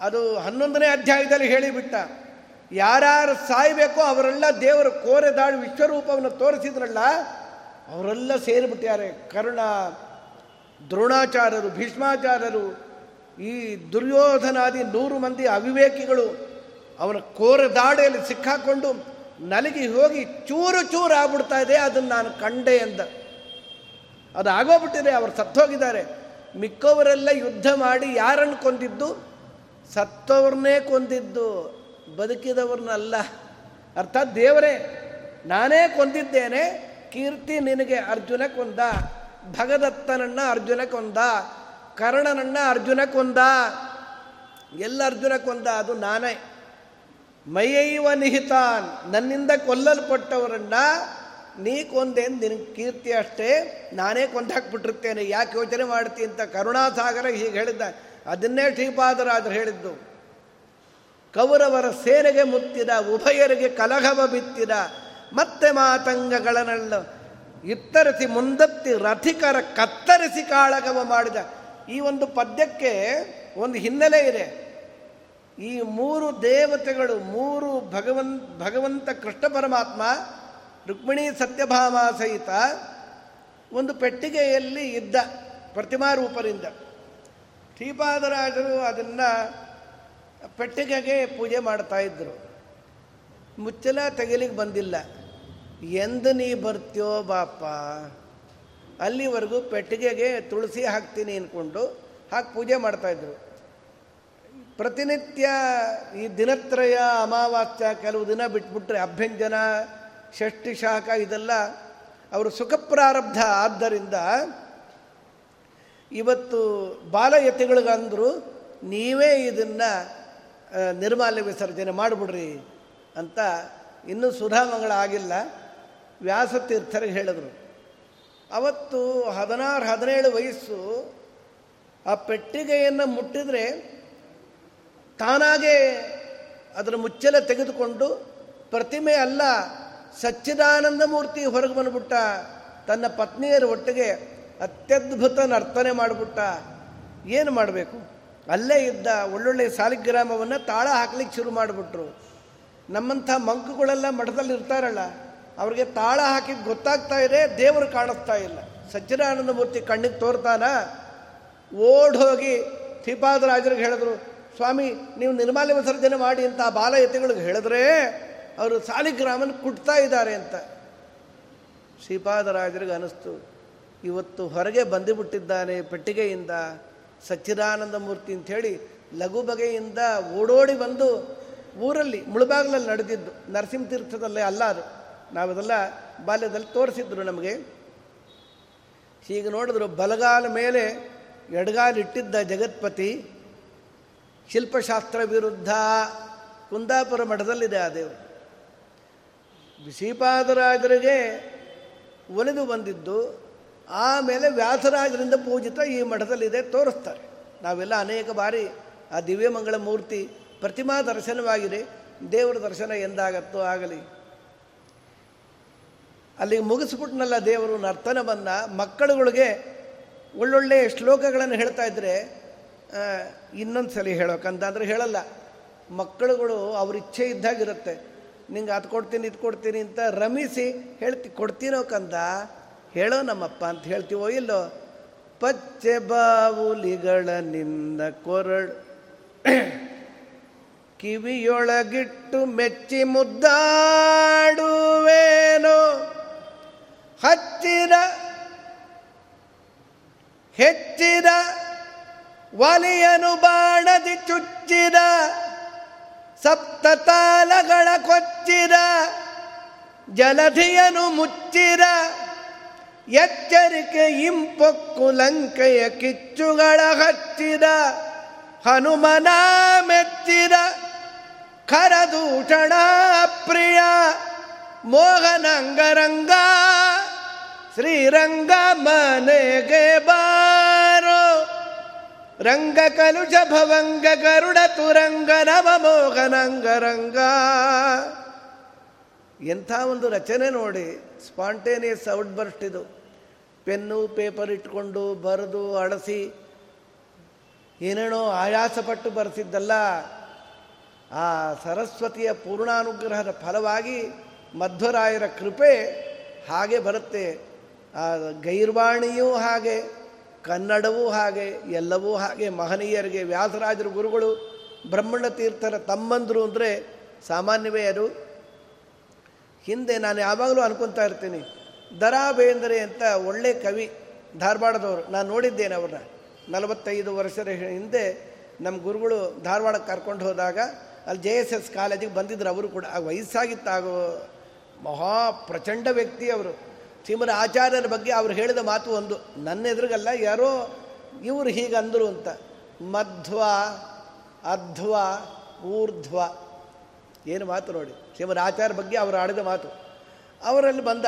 ಅದು ಹನ್ನೊಂದನೇ ಅಧ್ಯಾಯದಲ್ಲಿ ಹೇಳಿಬಿಟ್ಟ, ಯಾರ್ಯಾರು ಸಾಯಬೇಕೋ ಅವರೆಲ್ಲ ದೇವರು ಕೋರೆ ದಾಳಿ ವಿಶ್ವರೂಪವನ್ನು ತೋರಿಸಿದ್ರಲ್ಲ ಅವರೆಲ್ಲ ಸೇರಿಬಿಟ್ಟಿದ್ದಾರೆ ಕರ್ಣ, ದ್ರೋಣಾಚಾರ್ಯರು, ಭೀಷ್ಮಾಚಾರ್ಯರು, ಈ ದುರ್ಯೋಧನಾದಿ ನೂರು ಮಂದಿ ಅವಿವೇಕಿಗಳು ಅವರ ಕೋರ ದಾಡೆಯಲ್ಲಿ ಸಿಕ್ಕಾಕೊಂಡು ನಲಗಿ ಹೋಗಿ ಚೂರು ಚೂರು ಆಗ್ಬಿಡ್ತಾ ಇದೆ, ಅದನ್ನು ನಾನು ಕಂಡೆ ಎಂದ. ಅದು ಆಗೋಗ್ಬಿಟ್ಟಿದೆ, ಅವರು ಸತ್ತೋಗಿದ್ದಾರೆ. ಮಿಕ್ಕವರೆಲ್ಲ ಯುದ್ಧ ಮಾಡಿ ಯಾರನ್ನು ಕೊಂದಿದ್ದು? ಸತ್ತವ್ರನ್ನೇ ಕೊಂದಿದ್ದು, ಬದುಕಿದವ್ರನ್ನಲ್ಲ. ಅರ್ಥಾತ್ ದೇವರೇ, ನಾನೇ ಕೊಂದಿದ್ದೇನೆ ಕೀರ್ತಿ ನಿನಗೆ ಅರ್ಜುನ ಕೊಂದ ಭಗದತ್ತನನ್ನ ಅರ್ಜುನ ಕೊಂದ ಕರ್ಣನನ್ನ ಅರ್ಜುನ ಕೊಂದ ಎಲ್ಲ ಅರ್ಜುನ ಕೊಂದ ಅದು ನಾನೇ. ಮಯೈವ ನಿಹಿತಾನ್, ನನ್ನಿಂದ ಕೊಲ್ಲಲ್ಪಟ್ಟವರನ್ನ ನೀ ಕೊಂದೆ ನಿನ್ ಕೀರ್ತಿ ಅಷ್ಟೇ, ನಾನೇ ಕೊಂದಾಕ್ಬಿಟ್ಟಿರ್ತೇನೆ. ಯಾಕೆ ಯೋಚನೆ ಮಾಡ್ತಿ ಅಂತ ಕರುಣಾಸಾಗರ ಹೀಗೆ ಹೇಳಿದ್ದ. ಅದನ್ನೇ ಶ್ರೀಪಾದರಾಜರು ಹೇಳಿದ್ದು. ಕೌರವರ ಸೇನೆಗೆ ಮುತ್ತಿದ, ಉಭಯರಿಗೆ ಕಲಹವ ಬಿತ್ತಿದ ಮತ್ತೆ ಮಾತಂಗಗಳನ್ನೆಲ್ಲ ಇತ್ತರಿಸಿ ಮುಂದತ್ತಿ ರಥಿಕರ ಕತ್ತರಿಸಿ ಕಾಳಗವ ಮಾಡಿದ. ಈ ಒಂದು ಪದ್ಯಕ್ಕೆ ಒಂದು ಹಿನ್ನೆಲೆ ಇದೆ. ಈ ಮೂರು ದೇವತೆಗಳು, ಮೂರು ಭಗವಂತ ಭಗವಂತ ಕೃಷ್ಣ ಪರಮಾತ್ಮ, ರುಕ್ಮಿಣಿ ಸತ್ಯಭಾಮ ಸಹಿತ ಒಂದು ಪೆಟ್ಟಿಗೆಯಲ್ಲಿ ಇದ್ದ ಪ್ರತಿಮಾ ರೂಪದಿಂದ. ಶ್ರೀಪಾದರಾಜರು ಅದನ್ನು ಪೆಟ್ಟಿಗೆಗೆ ಪೂಜೆ ಮಾಡ್ತಾ ಇದ್ದರು ಮುಚ್ಚಲ ತೆಗಿಲಿಕ್ಕೆ ಬಂದಿಲ್ಲ. ಎಂದು ನೀ ಬರ್ತೀಯೋ ಬಾಪ? ಅಲ್ಲಿವರೆಗೂ ಪೆಟ್ಟಿಗೆಗೆ ತುಳಸಿ ಹಾಕ್ತೀನಿ ಅಂದ್ಕೊಂಡು ಹಾಕಿ ಪೂಜೆ ಮಾಡ್ತಾಯಿದ್ರು ಪ್ರತಿನಿತ್ಯ ಈ ದಿನತ್ರಯ ಅಮಾವಾಸ್ಯ ಕೆಲವು ದಿನ ಬಿಟ್ಬಿಟ್ರೆ ಅಭ್ಯಂಜನ, ಷಷ್ಠಿ, ಶಾಖ ಇದೆಲ್ಲ ಅವರು ಸುಖ ಪ್ರಾರಬ್ಧ ಆದ್ದರಿಂದ ಇವತ್ತು ಬಾಲಯತಿಗಳಿಗಂದರು ನೀವೇ ಇದನ್ನು ನಿರ್ಮಾಲ್ಯ ವಿಸರ್ಜನೆ ಮಾಡಿಬಿಡ್ರಿ. ಅಂತ ಇನ್ನೂ ಸುಧಾಮಂಗಳ ಆಗಿಲ್ಲ ವ್ಯಾಸತೀರ್ಥರಿಗೆ ಹೇಳಿದರು. ಅವತ್ತು ಹದಿನಾರು, ಹದಿನೇಳು ವಯಸ್ಸು ಆ ಪೆಟ್ಟಿಗೆಯನ್ನು ಮುಟ್ಟಿದರೆ ತಾನಾಗೇ ಅದರ ಮುಚ್ಚಲ ತೆಗೆದುಕೊಂಡು ಪ್ರತಿಮೆ ಅಲ್ಲ, ಸಚ್ಚಿದಾನಂದ ಮೂರ್ತಿ ಹೊರಗೆ ಬಂದುಬಿಟ್ಟ, ತನ್ನ ಪತ್ನಿಯರ ಒಟ್ಟಿಗೆ ಅತ್ಯದ್ಭುತ ನರ್ತನೆ ಮಾಡಿಬಿಟ್ಟ. ಏನು ಮಾಡಬೇಕು? ಅಲ್ಲೇ ಇದ್ದ ಒಳ್ಳೊಳ್ಳೆ ಸಾಲಿಗ್ರಾಮವನ್ನು ತಾಳ ಹಾಕ್ಲಿಕ್ಕೆ ಶುರು ಮಾಡಿಬಿಟ್ರು. ನಮ್ಮಂಥ ಮಂಕುಗಳೆಲ್ಲ ಮಠದಲ್ಲಿ ಇರ್ತಾರಲ್ಲ ಅವ್ರಿಗೆ ತಾಳ ಹಾಕಿದ್ದು ಗೊತ್ತಾಗ್ತಾ ಇದೆ, ದೇವರು ಕಾಣಿಸ್ತಾ ಇಲ್ಲ. ಸಜ್ಜನಾನಂದ ಮೂರ್ತಿ ಕಣ್ಣಿಗೆ ತೋರ್ತಾನ? ಓಡ್ ಹೋಗಿ ಶ್ರೀಪಾದರಾಜರಿಗೆ ಹೇಳಿದ್ರು, ಸ್ವಾಮಿ, ನೀವು ನಿರ್ಮಾಲ್ಯ ವಿಸರ್ಜನೆ ಮಾಡಿ ಅಂತ ಬಾಲಯತಿಗಳಿಗೆ ಹೇಳಿದ್ರೆ ಅವರು ಸಾಲಿಗ್ರಾಮನ ಕುಟ್ತಾ ಇದ್ದಾರೆ ಅಂತ. ಶ್ರೀಪಾದರಾಜರಿಗೆ ಅನಿಸ್ತು, ಇವತ್ತು ಹೊರಗೆ ಬಂದುಬಿಟ್ಟಿದ್ದಾನೆ ಪೆಟ್ಟಿಗೆಯಿಂದ, ಸಚ್ಚಿದಾನಂದ ಮೂರ್ತಿ ಅಂಥೇಳಿ ಲಘು ಬಗೆಯಿಂದ ಓಡೋಡಿ ಬಂದು ಊರಲ್ಲಿ ಮುಳುಬಾಗ್ಲಲ್ಲಿ ನಡೆದಿದ್ದು, ನರಸಿಂಹತೀರ್ಥದಲ್ಲೇ ಅಲ್ಲ ಅದು. ನಾವದೆಲ್ಲ ಬಾಲ್ಯದಲ್ಲಿ ತೋರಿಸಿದ್ರು ನಮಗೆ. ಹೀಗೆ ನೋಡಿದ್ರು, ಬಲಗಾಲ ಮೇಲೆ ಎಡಗಾಲಿಟ್ಟಿದ್ದ ಜಗತ್ಪತಿ, ಶಿಲ್ಪಶಾಸ್ತ್ರ ವಿರುದ್ಧ ಕುಂದಾಪುರ ಮಠದಲ್ಲಿದೆ ಆ ದೇವರು. ಶ್ರೀಪಾದರಾಜರಿಗೆ ಒಲಿದು ಬಂದಿದ್ದು, ಆಮೇಲೆ ವ್ಯಾಸರಾಜರಿಂದ ಪೂಜಿತ ಈ ಮಠದಲ್ಲಿದೆ, ತೋರಿಸ್ತಾರೆ. ನಾವೆಲ್ಲ ಅನೇಕ ಬಾರಿ ಆ ದಿವ್ಯಮಂಗಳ ಮೂರ್ತಿ ಪ್ರತಿಮಾ ದರ್ಶನವಾಗಿದೆ. ದೇವರ ದರ್ಶನ ಎಂದಾಗತ್ತೋ ಆಗಲಿ. ಅಲ್ಲಿಗೆ ಮುಗಿಸ್ಬಿಟ್ನಲ್ಲ ದೇವರು ನರ್ತನವನ್ನು. ಮಕ್ಕಳುಗಳಿಗೆ ಒಳ್ಳೊಳ್ಳೆ ಶ್ಲೋಕಗಳನ್ನು ಹೇಳ್ತಾ ಇದ್ದರೆ ಇನ್ನೊಂದು ಸಲ ಹೇಳೋಕಂತಂದ್ರೆ ಹೇಳಲ್ಲ. ಮಕ್ಕಳುಗಳು ಅವ್ರ ಇಚ್ಛೆ ಇದ್ದಾಗಿರುತ್ತೆ. ನಿಂಗೆ ಅದು ಕೊಡ್ತೀನಿ, ಇದು ಕೊಡ್ತೀನಿ ಅಂತ ರಮಿಸಿ ಹೇಳ್ತಿ, ಕೊಡ್ತೀನೋ ಕಂದ, ಹೇಳೋ ನಮ್ಮಪ್ಪ ಅಂತ ಹೇಳ್ತೀವೋ ಇಲ್ಲೋ? ಪಚ್ಚೆ ಬಾವುಲಿಗಳ ನಿಂದ ಕೊರಳು. ಕಿವಿಯೊಳಗಿಟ್ಟು ಮೆಚ್ಚಿ ಮುದ್ದಾಡುವೇನೋ. ಹತ್ತಿರ ಹೆಚ್ಚಿರ ಒಲಿಯನು ಬಾಣದಿ ಚುಚ್ಚಿದ ಸಪ್ತತಾಲಗಳ ಕೊಚ್ಚಿರ ಜಲಧಿಯನು ಮುಚ್ಚಿರ ಎಚ್ಚರಿಕೆ ಇಂಪೊಕ್ಕು ಲಂಕೆಯ ಕಿಚ್ಚುಗಳ ಹಚ್ಚಿದ, ಹನುಮನ ಮೆಚ್ಚಿದ. ಖರದೂಷಣ ಪ್ರಿಯ ಮೋಹನಂಗರಂಗ, ಶ್ರೀರಂಗ ಮನೆಗೆ ಬಾರೋ. ರಂಗ ಕಲುಜ ಭವಂಗ, ಗರುಡ ತುರಂಗ, ನವ ಮೋಹನಂಗರಂಗ. ಎಂಥ ಒಂದು ರಚನೆ ನೋಡಿ, ಸ್ಪಾಂಟೇನಿಯಸ್ ಔಟ್ ಬರ್ಸ್ಟ್ ಇದು. ಪೆನ್ನು, ಪೇಪರ್ ಇಟ್ಕೊಂಡು ಬರೆದು ಅಳಸಿ, ಏನೇನೋ ಆಯಾಸಪಟ್ಟು ಬರೆಸಿದ್ದಲ್ಲ ಆ ಸರಸ್ವತಿಯ ಪೂರ್ಣಾನುಗ್ರಹದ ಫಲವಾಗಿ ಮಧ್ವರಾಯರ ಕೃಪೆ ಹಾಗೆ ಬರುತ್ತೆ. ಆ ಗೈರ್ವಾಣಿಯೂ ಹಾಗೆ, ಕನ್ನಡವೂ ಹಾಗೆ, ಎಲ್ಲವೂ ಹಾಗೆ, ಮಹನೀಯರಿಗೆ, ವ್ಯಾಸರಾಜರ ಗುರುಗಳು ಬ್ರಹ್ಮಣ್ಣ ತೀರ್ಥರ ತಮ್ಮಂದರು ಅಂದರೆ ಸಾಮಾನ್ಯವೇ ಅದು. ಹಿಂದೆ ನಾನು ಯಾವಾಗಲೂ ಅನ್ಕೊತಾ ಇರ್ತೀನಿ ದರಾ ಬೇಂದ್ರೆ ಅಂತ ಒಳ್ಳೆ ಕವಿ ಧಾರವಾಡದವರು, ನಾನು ನೋಡಿದ್ದೇನೆ ಅವ್ರನ್ನ. ನಲವತ್ತೈದು ವರ್ಷದ ಹಿಂದೆ ನಮ್ಮ ಗುರುಗಳು ಧಾರವಾಡಕ್ಕೆ ಕರ್ಕೊಂಡು ಹೋದಾಗ ಅಲ್ಲಿ ಜೆ ಎಸ್ ಎಸ್ ಕಾಲೇಜಿಗೆ ಬಂದಿದ್ರು ಅವರು ಕೂಡ. ಆ ವಯಸ್ಸಾಗಿತ್ತಾಗೋ ಮಹಾ ಪ್ರಚಂಡ ವ್ಯಕ್ತಿ ಅವರು. ಶ್ರೀಮರ ಆಚಾರ್ಯರ ಬಗ್ಗೆ ಅವ್ರು ಹೇಳಿದ ಮಾತು ಒಂದು. ನನ್ನ ಎದುರಿಗಲ್ಲ, ಯಾರೋ ಇವರು ಹೀಗೆ ಅಂದರು ಅಂತ. ಮಧ್ವ, ಅಧ್ವ, ಊರ್ಧ್ವ. ಏನು ಮಾತು ನೋಡಿ. ಶ್ರೀಮರ ಆಚಾರ್ಯ ಬಗ್ಗೆ ಅವರು ಆಡಿದ ಮಾತು. ಅವರಲ್ಲಿ ಬಂದ,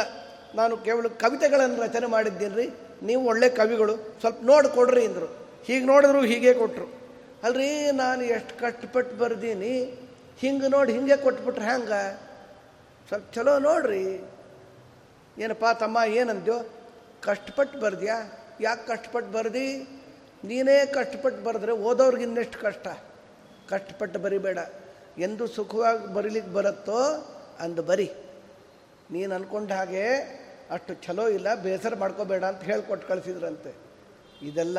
ನಾನು ಕೇವಲ ಕವಿತೆಗಳನ್ನು ರಚನೆ ಮಾಡಿದ್ದೀನಿ ರೀ ನೀವು ಒಳ್ಳೆ ಕವಿಗಳು. ಸ್ವಲ್ಪ ನೋಡಿ ಕೊಡ್ರಿ ಅಂದರು. ಹೀಗೆ ನೋಡಿದ್ರು ಹೀಗೆ ಕೊಟ್ಟರು ಅಲ್ರಿ, ನಾನು ಎಷ್ಟು ಕಷ್ಟಪಟ್ಟು ಬರ್ದೀನಿ, ಹಿಂಗೆ ನೋಡಿ ಹಿಂಗೆ ಕೊಟ್ಬಿಟ್ರೆ ಹ್ಯಾಂಗೆ ಸ್ವಲ್ಪ ಚಲೋ ನೋಡ್ರಿ. ಏನಪ್ಪ ತಮ್ಮ, ಏನಂದ್ಯೋ? ಕಷ್ಟಪಟ್ಟು ಬರ್ದ್ಯಾ? ಯಾಕೆ ಕಷ್ಟಪಟ್ಟು ಬರ್ದಿ? ನೀನೇ ಕಷ್ಟಪಟ್ಟು ಬರೆದ್ರೆ ಓದೋರ್ಗೆ ಇನ್ನೆಷ್ಟು ಕಷ್ಟ? ಕಷ್ಟಪಟ್ಟು ಬರಿಬೇಡ. ಎಂದು ಸುಖವಾಗಿ ಬರೀಲಿಕ್ಕೆ ಬರುತ್ತೋ ಅಂದು ಬರಿ. ನೀನು ಅಂದ್ಕೊಂಡ ಹಾಗೆ ಅಷ್ಟು ಚಲೋ ಇಲ್ಲ, ಬೇಸರ ಮಾಡ್ಕೋಬೇಡ ಅಂತ ಹೇಳ್ಕೊಟ್ಟು ಕಳಿಸಿದ್ರಂತೆ. ಇದೆಲ್ಲ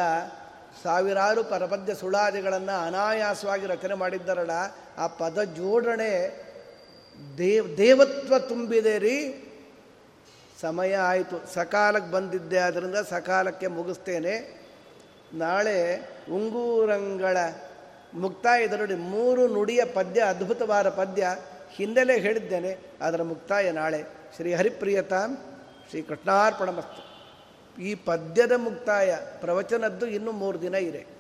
ಸಾವಿರಾರು ಪರಪದ್ಯ ಸುಳಾದಿಗಳನ್ನು ಅನಾಯಾಸವಾಗಿ ರಚನೆ ಮಾಡಿದ್ದಾರಲ್ಲ, ಆ ಪದ ಜೋಡಣೆ ದೇವ್, ದೇವತ್ವ ತುಂಬಿದೆ ರೀ. ಸಮಯ ಆಯಿತು. ಸಕಾಲಕ್ಕೆ ಬಂದಿದ್ದೆ ಆದ್ದರಿಂದ ಸಕಾಲಕ್ಕೆ ಮುಗಿಸ್ತೇನೆ. ನಾಳೆ ಉಂಗೂರಂಗಳ ಮುಕ್ತಾಯದ ನೋಡಿ, ಮೂರು ನುಡಿಯ ಪದ್ಯ, ಅದ್ಭುತವಾದ ಪದ್ಯ ಹಿನ್ನೆಲೆ ಹೇಳಿದ್ದೇನೆ. ಅದರ ಮುಕ್ತಾಯ ನಾಳೆ. ಶ್ರೀ ಹರಿಪ್ರಿಯತಾಂ, ಶ್ರೀ ಕೃಷ್ಣಾರ್ಪಣ ಈ ಪದ್ಯದ ಮುಕ್ತಾಯ ಪ್ರವಚನದ್ದು ಇನ್ನೂ ಮೂರು ದಿನ ಇದೆ.